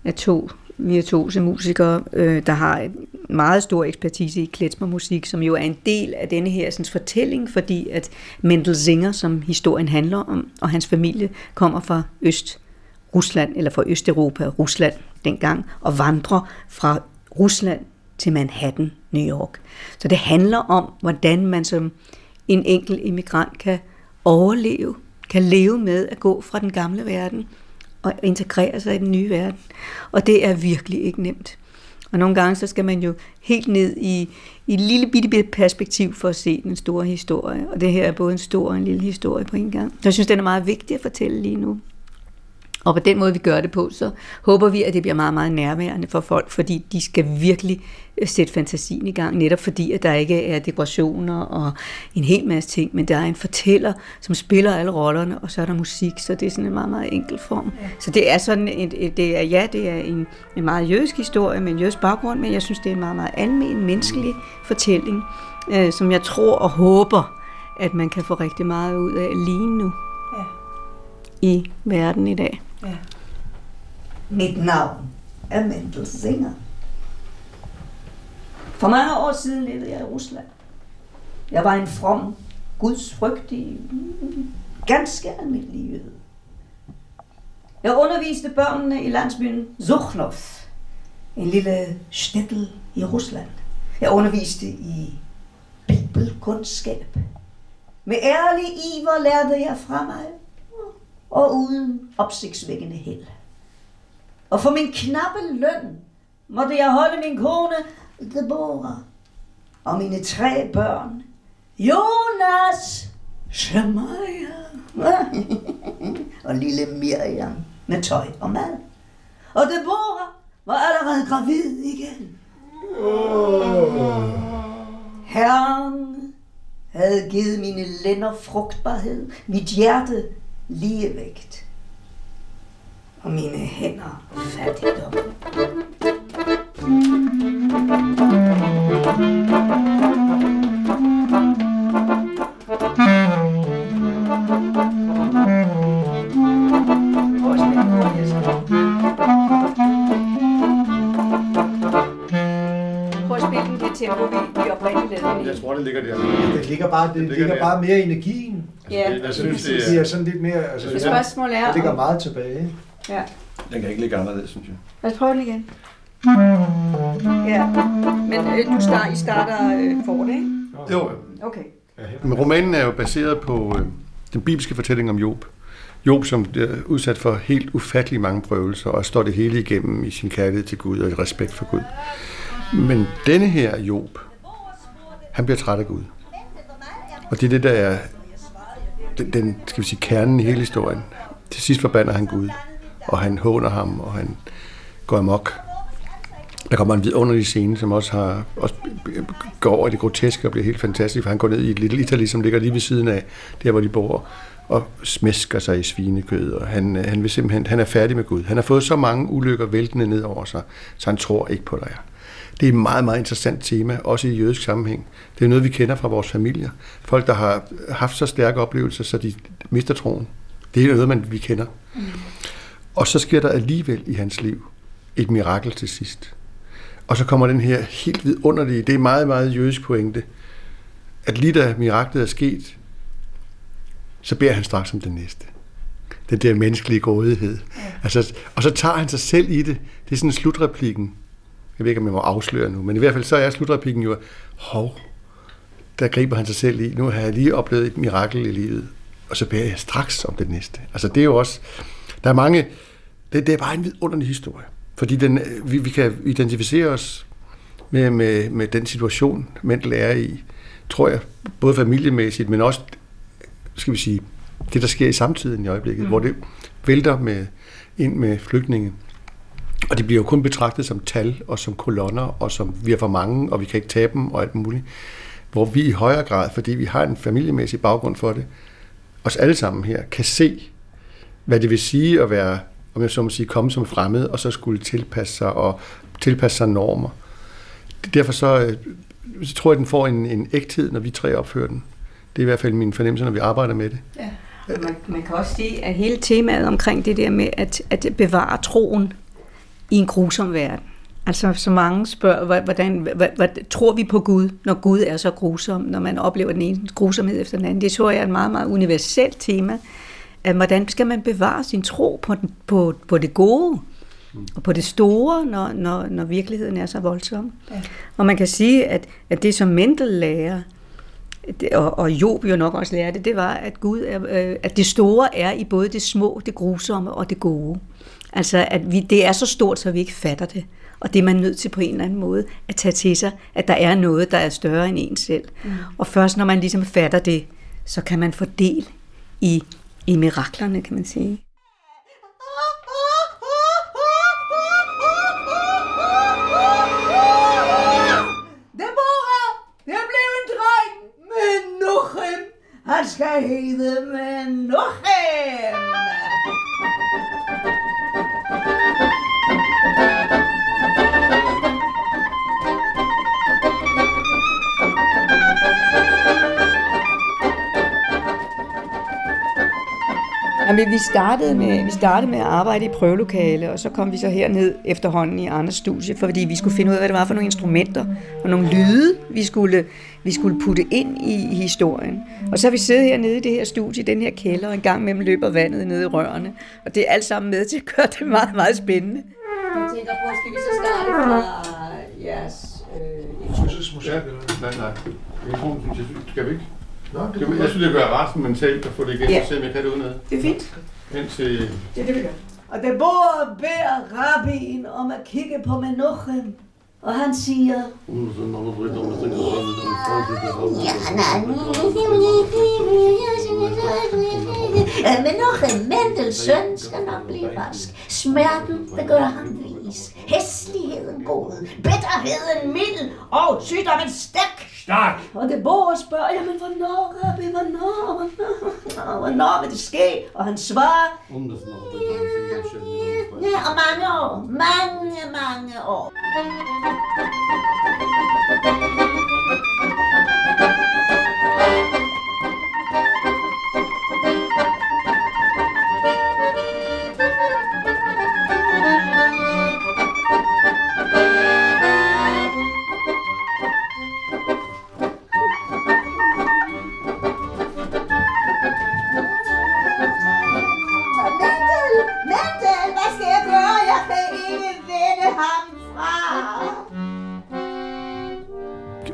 af to virtuose musikere, øh, der har en meget stor ekspertise i klezmermusik, som jo er en del af denne her sådan, fortælling, fordi at Mendel Singer, som historien handler om, og hans familie kommer fra Øst Rusland, eller fra Østeuropa, Rusland dengang, og vandrer fra Rusland til Manhattan, New York. Så det handler om, hvordan man som en enkelt immigrant kan overleve, kan leve med at gå fra den gamle verden og integrere sig i den nye verden. Og det er virkelig ikke nemt. Og nogle gange så skal man jo helt ned i, i et lille bitte, bitte perspektiv for at se den store historie. Og det her er både en stor og en lille historie på en gang. Så jeg synes, den er meget vigtig at fortælle lige nu. Og på den måde, vi gør det på, så håber vi, at det bliver meget, meget nærværende for folk, fordi de skal virkelig øh, sætte fantasien i gang, netop fordi, at der ikke er dekorationer og en hel masse ting, men der er en fortæller, som spiller alle rollerne, og så er der musik, så det er sådan en meget, meget enkel form. Ja. Så det er sådan, et, et, det er, ja, det er en, en meget jødisk historie med en jødisk baggrund, men jeg synes, det er en meget, meget almen, menneskelig fortælling, øh, som jeg tror og håber, at man kan få rigtig meget ud af lige nu Ja. i verden i dag. Ja. Mit navn er Mendel Singer. For mange år siden levede jeg i Rusland. Jeg var en from, gudsfrygtig, ganske almindelig jøde. Jeg underviste børnene i landsbyen Zuchnov, en lille stættel i Rusland. Jeg underviste i bibelkundskab, Med ærlig iver lærte jeg fra mig, og uden opsigtsvækkende held. Og for min knappe løn måtte jeg holde min kone, Deborah, og mine tre børn, Jonas, Shemaya <laughs> og lille Miriam med tøj og mad. Og Deborah var allerede gravid igen. Herren havde givet mine lænder frugtbarhed, mit hjerte ligevægt og mine hænder fattigdom. Tempo, vi, vi oprindeligt lavede. Jeg tror, det ligger der. Det ligger bare, det, det ligger ligger bare mere i energien. Ja. Jeg synes, det Det er... er sådan lidt mere... Altså, Det spørgsmål er, Det ligger meget tilbage. Ja. Den kan ikke ligge anderledes, synes jeg. Lad os prøve den igen. Ja, men øh, du start, I starter øh, for det, ikke? Jo, Okay. Men romanen er jo baseret på øh, den bibelske fortælling om Job. Job, som er udsat for helt ufattelig mange prøvelser, og står det hele igennem i sin kærlighed til Gud og i respekt for Gud. Men denne her Job, han bliver træt af Gud. Og det er det, der er den, den skal vi sige, kernen i hele historien. Til sidst forbander han Gud, og han håner ham, og han går amok. Der kommer en vidunderlig scene, som også, har, også går over i det groteske og bliver helt fantastisk, for han går ned i et lille Italy, som ligger lige ved siden af der, hvor de bor, og smæsker sig i svinekød, og han, øh, han, vil simpelthen, han er færdig med Gud. Han har fået så mange ulykker væltende ned over sig, så han tror ikke på dig. Det er et meget, meget interessant tema, også i jødisk sammenhæng. Det er noget, vi kender fra vores familier. Folk, der har haft så stærke oplevelser, så de mister troen. Det er noget, man, vi kender. Mm. Og så sker der alligevel i hans liv et mirakel til sidst. Og så kommer den her helt vidunderlige, det er meget, meget jødisk pointe, at lige da miraklet er sket, så beder han straks om det næste. Den der menneskelige grådighed. Ja. Altså, og så tager han sig selv i det. Det er sådan slutreplikken. Jeg ved ikke, om jeg må afsløre nu, men i hvert fald så er slutreplikken jo, hov, der griber han sig selv i. Nu har jeg lige oplevet et mirakel i livet, og så beder jeg straks om det næste. Altså det er jo også, der er mange, det, det er bare en vidunderlig historie. Fordi den, vi, vi kan identificere os med, med, med den situation, Mendel er i, tror jeg, både familiemæssigt, men også, skal vi sige, det der sker i samtiden i øjeblikket, mm. hvor det vælter med, ind med flygtninge. Og de bliver jo kun betragtet som tal og som kolonner, og som vi er for mange, og vi kan ikke tabe dem og alt muligt. Hvor vi i højere grad, fordi vi har en familiemæssig baggrund for det, os alle sammen her, kan se, hvad det vil sige at være, om jeg så må sige, komme som fremmed, og så skulle tilpasse sig og tilpasse sig normer. Derfor så, øh, så tror jeg, at den får en, en ægthed, når vi tre opfører den. Det er i hvert fald min fornemmelse, når vi arbejder med det. Ja. Man, man kan også sige, at hele temaet omkring det der med at, at bevare troen i en grusom verden. Altså, så mange spørger, hvordan, hvad, tror vi på Gud, når Gud er så grusom, når man oplever den ene grusomhed efter den anden. Det tror jeg er et meget, meget universelt tema. At hvordan skal man bevare sin tro på, den, på, på det gode og på det store, når, når, når virkeligheden er så voldsom. Ja. Og man kan sige, at, at det som Mendel lærer, og, og Job jo nok også lærte, det var, at Gud er, øh, at det store er i både det små, det grusomme og det gode. Altså, at vi, det er så stort, så vi ikke fatter det. Og det er man nødt til på en eller anden måde at tage til sig, at der er noget, der er større end en selv. Mm. Og først når man ligesom fatter det, så kan man få del i, i miraklerne, kan man sige. Han skal hedde med Nuchem. Jamen, vi startede, med, vi startede med at arbejde i prøvelokale, og så kom vi så herned efterhånden i Anders studie, fordi vi skulle finde ud af, hvad det var for nogle instrumenter og nogle lyde, vi skulle, vi skulle putte ind i, i historien. Og så har vi siddet hernede i det her studie, i den her kælder, og en gang imellem løber vandet ned i rørene. Og det er alt sammen med til at gøre det meget, meget spændende. Jeg tænker på, skal vi så starte fra jeres... Øh, Ja, nej, nej. Jeg tror, synes jeg, skal vi ikke? Nå, det, jeg synes, det være resten mentalt at få det igen, Ja. ja. se om jeg kan det udenad. Det er fint. Indtil... Det er det, vi gør. Og det bor beder rabbien om at kigge på Menuchem. Og han siger... Menuchem Mendels søn skal nok blive rask. Smerten, det gør ham vis. Hæsligheden god. Bitterheden mild. Og sygdommen stærk. Stærk! Og det bor spørger, jamen hvornår, rabbi, hvornår, hvornår, hvornår vil det ske? Og han svarer, Ja, og mange år. Mange, mange år.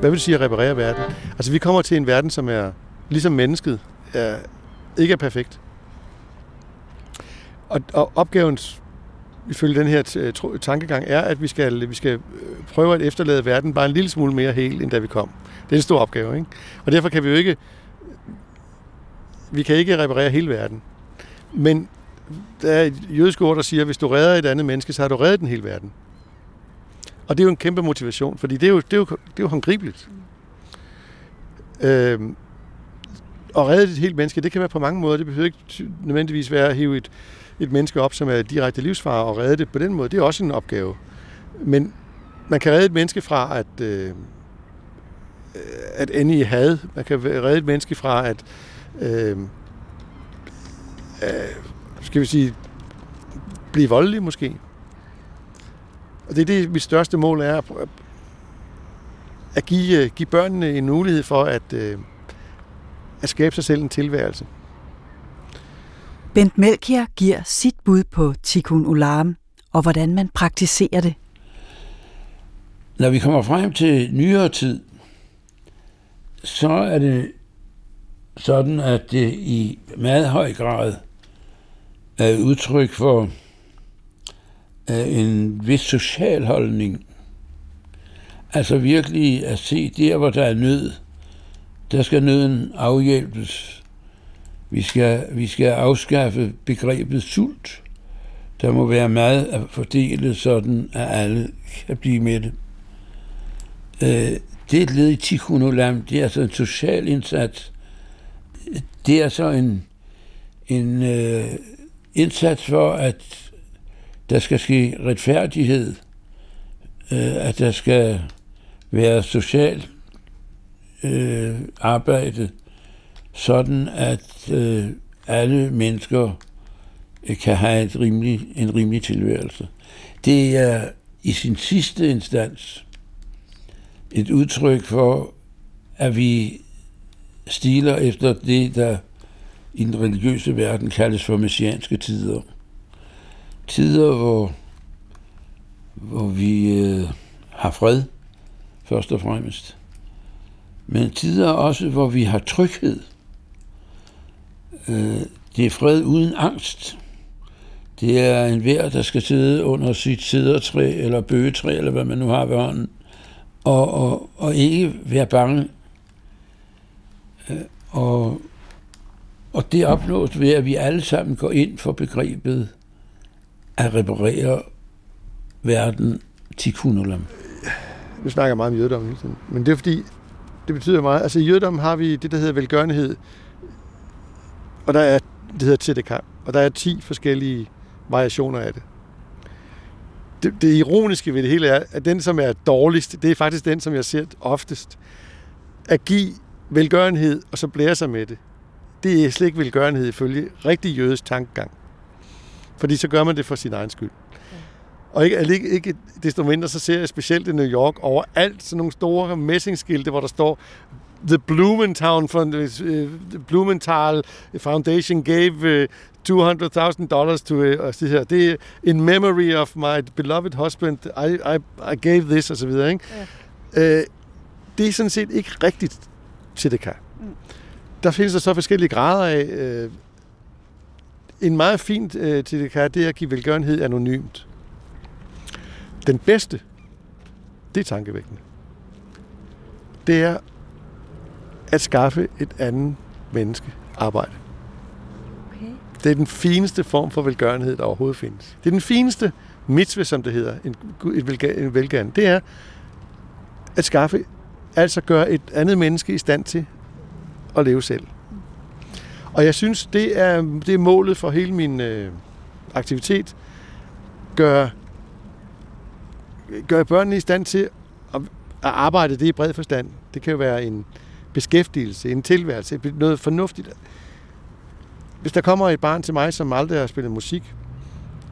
Hvad vil det sige at reparere verden? Altså, vi kommer til en verden, som er, ligesom mennesket, er, ikke er perfekt. Og, og opgaven, ifølge den her tankegang, er, at vi skal, vi skal øh, prøve at efterlade verden bare en lille smule mere hel, end da vi kom. Det er en stor opgave, ikke? Og derfor kan vi jo ikke, vi kan ikke reparere hele verden. Men der er et jødisk ord, der siger, at hvis du redder et andet menneske, så har du reddet den hele verden. Og det er jo en kæmpe motivation, fordi det er jo, det er jo, det er jo håndgribeligt. Øhm, at redde et helt menneske, det kan være på mange måder. Det behøver ikke nødvendigvis være at hive et, et menneske op, som er direkte livsfare, og redde det på den måde. Det er også en opgave. Men man kan redde et menneske fra at, øh, at ende i had. Man kan redde et menneske fra at øh, øh, skal vi sige, blive voldelig måske. Og det er det, mit største mål er, at, at give, øh, give børnene en mulighed for at, øh, at skabe sig selv en tilværelse. Bent Melchior giver sit bud på Tikkun Olam, og hvordan man praktiserer det. Når vi kommer frem til nyere tid, så er det sådan, at det i meget høj grad er udtryk for en vis social holdning. Altså virkelig at se der, hvor der er nød, der skal nøden afhjælpes. Vi skal, vi skal afskaffe begrebet sult. Der må være meget at fordele, sådan at alle kan blive med det. Øh, det er et led i Tikkun Olam. Det er altså en social indsats. Det er så en, en øh, indsats for, at der skal ske retfærdighed, øh, at der skal være social øh, arbejde, sådan at øh, alle mennesker øh, kan have et rimelig, en rimelig tilværelse. Det er i sin sidste instans et udtryk for, at vi stiler efter det, der i den religiøse verden kaldes for messianske tider. Tider, hvor, hvor vi øh, har fred, først og fremmest. Men tider også, hvor vi har tryghed. Øh, det er fred uden angst. Det er en vær, der skal sidde under sit sidertræ, eller bøgetræ, eller hvad man nu har ved hånden, og, og, og ikke være bange. Øh, og, og det opnås ved, at vi alle sammen går ind for begrebet at reparere verden til kunolam. Nu snakker jeg meget om jødedom hele tiden. Men det er fordi, det betyder meget. Altså i jødedom har vi det, der hedder velgørenhed. Og der er, det hedder tzedakah. Og der er 10 forskellige variationer af det. det. Det ironiske ved det hele er, at den, som er dårligst, det er faktisk den, som jeg ser oftest. At give velgørenhed, og så blære sig med det. Det er slet ikke velgørenhed ifølge rigtig jødes tankegang. Fordi så gør man det for sin egen skyld. Og ikke, ikke, ikke desto mindre, så ser jeg specielt i New York overalt sådan nogle store messingskilte, hvor der står The Blumenthal, from the, uh, Blumenthal Foundation gave uh, 200.000 dollars to uh, og det her. Det er in memory of my beloved husband. I, I, I gave this, og så videre. Ikke? Ja. Uh, det er sådan set ikke rigtigt til det kan. Mm. der findes der så forskellige grader af. Øh, en meget fint øh, til det kan det er at give velgørenhed anonymt. Den bedste, det er tankevækkende. Det er at skaffe et andet menneske arbejde. Okay. Det er den fineste form for velgørenhed, der overhovedet findes. Det er den fineste mitzvah, som det hedder, en, en velgøren. Det er at skaffe, altså gøre et andet menneske i stand til at leve selv. Og jeg synes, det er, det er målet for hele min øh, aktivitet. Gør, gør børnene i stand til at, at arbejde det i bred forstand. Det kan jo være en beskæftigelse, en tilværelse, noget fornuftigt. Hvis der kommer et barn til mig, som aldrig har spillet musik,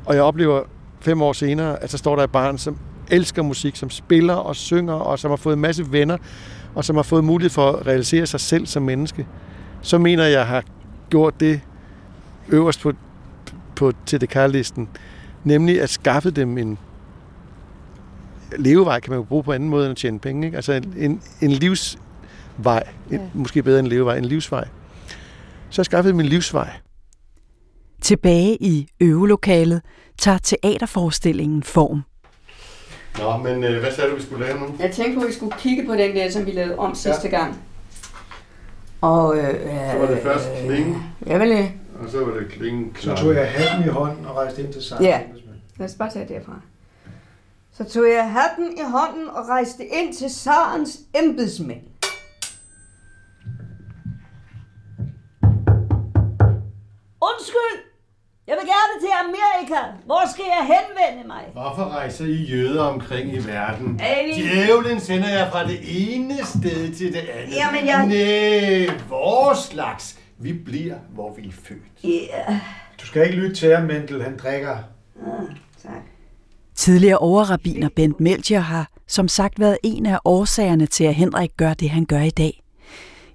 og jeg oplever fem år senere, at så står der et barn, som elsker musik, som spiller og synger, og som har fået en masse venner, og som har fået mulighed for at realisere sig selv som menneske, så mener jeg, at jeg har gjort det øverst på, på TDK-listen, nemlig at skaffe dem en levevej, kan man jo bruge på anden måde end at tjene penge. Ikke? Altså en, en, en livsvej, en, måske bedre end en levevej, en livsvej. Så jeg skaffede min livsvej. Tilbage i øvelokalet tager teaterforestillingen form. Nå, men øh, hvad sagde du, vi skulle lave nu? Jeg tænkte på, at vi skulle kigge på den der, som vi lavede om sidste gang. Og, øh, Så var det først klinge, Jeg vil, øh, og så var det klinge Så tog jeg hatten i hånden og rejste ind til sig. Ja, lad os bare tage det derfra. Så tog jeg hatten i hånden og rejste ind til Sarens embedsmænd. Undskyld! Jeg vil gerne til Amerika. Hvor skal jeg henvende mig? Hvorfor rejser I jøder omkring i verden? Ali. Djævlen sender jer fra det ene sted til det andet. Jamen, jeg- Næh, vores slags. Vi bliver, hvor vi er født. Ja. Du skal ikke lytte til ham, Mendel. Han drikker. Tidligere overrabiner Bent Melchior har som sagt været en af årsagerne til, at Henrik gør det, han gør i dag.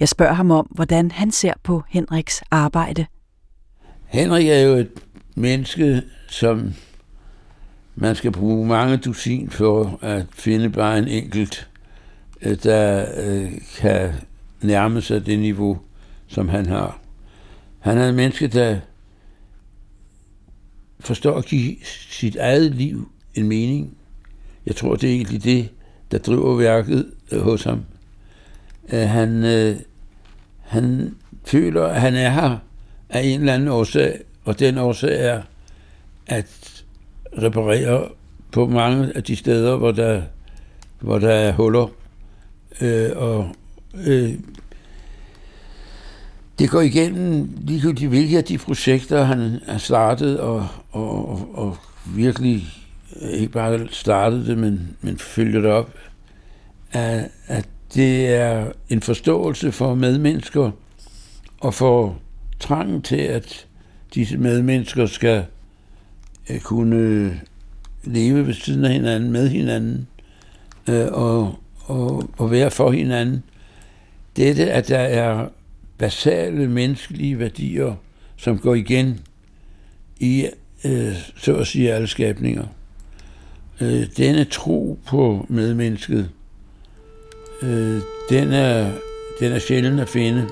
Jeg spørger ham om, hvordan han ser på Henriks arbejde. Henrik er jo et menneske, som man skal bruge mange dusin for at finde bare en enkelt, øh, der øh, kan nærme sig det niveau, som han har. Han er et menneske, der forstår at give sit eget liv en mening. Jeg tror, det er egentlig det, der driver værket øh, hos ham. Han, han føler, at han er her af en eller anden årsag, og den årsag er at reparere på mange af de steder, hvor der, hvor der er huller. Øh, og øh, det går igennem ligegyldigt hvilke af de projekter, han har startet, og, og, og, og virkelig øh, ikke bare startet det, men, men følger det op, at, at det er en forståelse for medmennesker, og for trangen til, at disse medmennesker skal øh, kunne øh, leve ved siden af hinanden, med hinanden, øh, og, og, og være for hinanden. Dette, at der er basale menneskelige værdier, som går igen i, øh, så at sige, alle skabninger. Øh, denne tro på medmennesket, øh, den, er, den er sjældent at finde.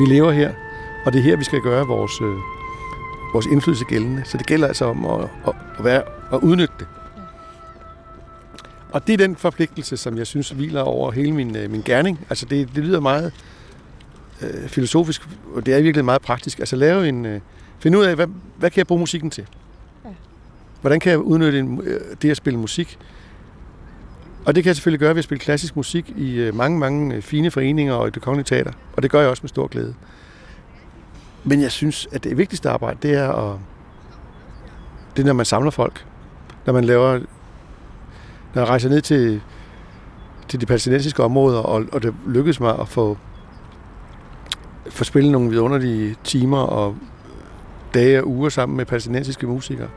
Vi lever her, og det er her, vi skal gøre vores, øh, vores indflydelse gældende. Så det gælder altså om at, at, at, være, at udnytte det. Og det er den forpligtelse, som jeg synes hviler over hele min, øh, min gerning. Altså det, det lyder meget øh, filosofisk, og det er virkelig meget praktisk. Altså lave en... Øh, finde ud af, hvad, hvad kan jeg bruge musikken til? Hvordan kan jeg udnytte en, øh, det at spille musik? Og det kan jeg selvfølgelig gøre ved at spille klassisk musik i øh, mange, mange øh, fine foreninger og i det kongelige teater. Og det gør jeg også med stor glæde. Men jeg synes, at det vigtigste arbejde, det er at... Det er, når man samler folk. Når man laver... Når jeg rejser ned til, til de palæstinensiske områder, og, og det lykkedes mig at få, få spillet nogle vidunderlige timer og dage og uger sammen med palæstinensiske musikere.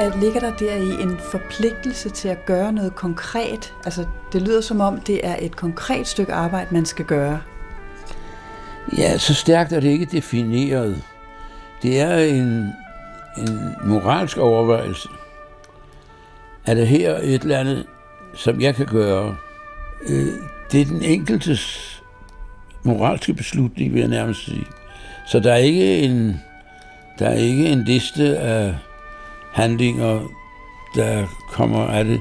At ligger der der i en forpligtelse til at gøre noget konkret? Altså, det lyder som om, det er et konkret stykke arbejde, man skal gøre. Ja, så stærkt er det ikke defineret. Det er en, en moralsk overvejelse. Er det her et eller andet, som jeg kan gøre? Øh, det er den enkeltes moralske beslutning, vil jeg nærmest sige. Så der er ikke en, der er ikke en liste af handlinger, der kommer af det.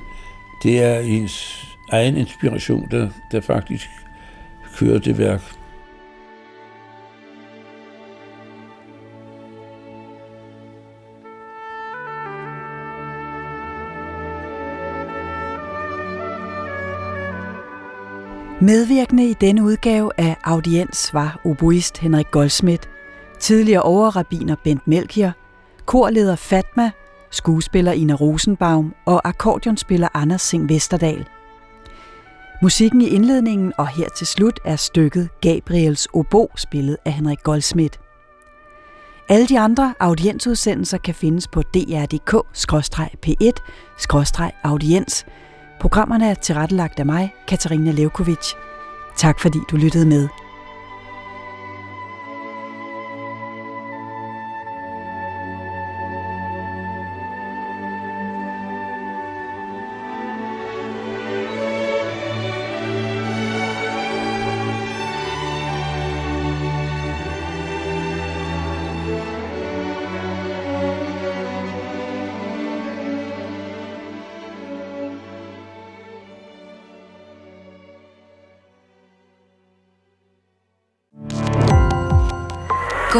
Det er ens egen inspiration, der, der faktisk kører det værk. Medvirkende i denne udgave af Audiens var oboist Henrik Goldsmith, tidligere overrabiner Bent Melchior, korleder Fatma, skuespiller Ina Rosenbaum og akkordionspiller Anders Sing Vesterdal. Musikken i indledningen og her til slut er stykket Gabriels Obo, spillet af Henrik Goldsmith. Alle de andre audiensudsendelser kan findes på dr.dk-p1-audiens. Programmerne er tilrettelagt af mig, Katarina Levkovic. Tak fordi du lyttede med.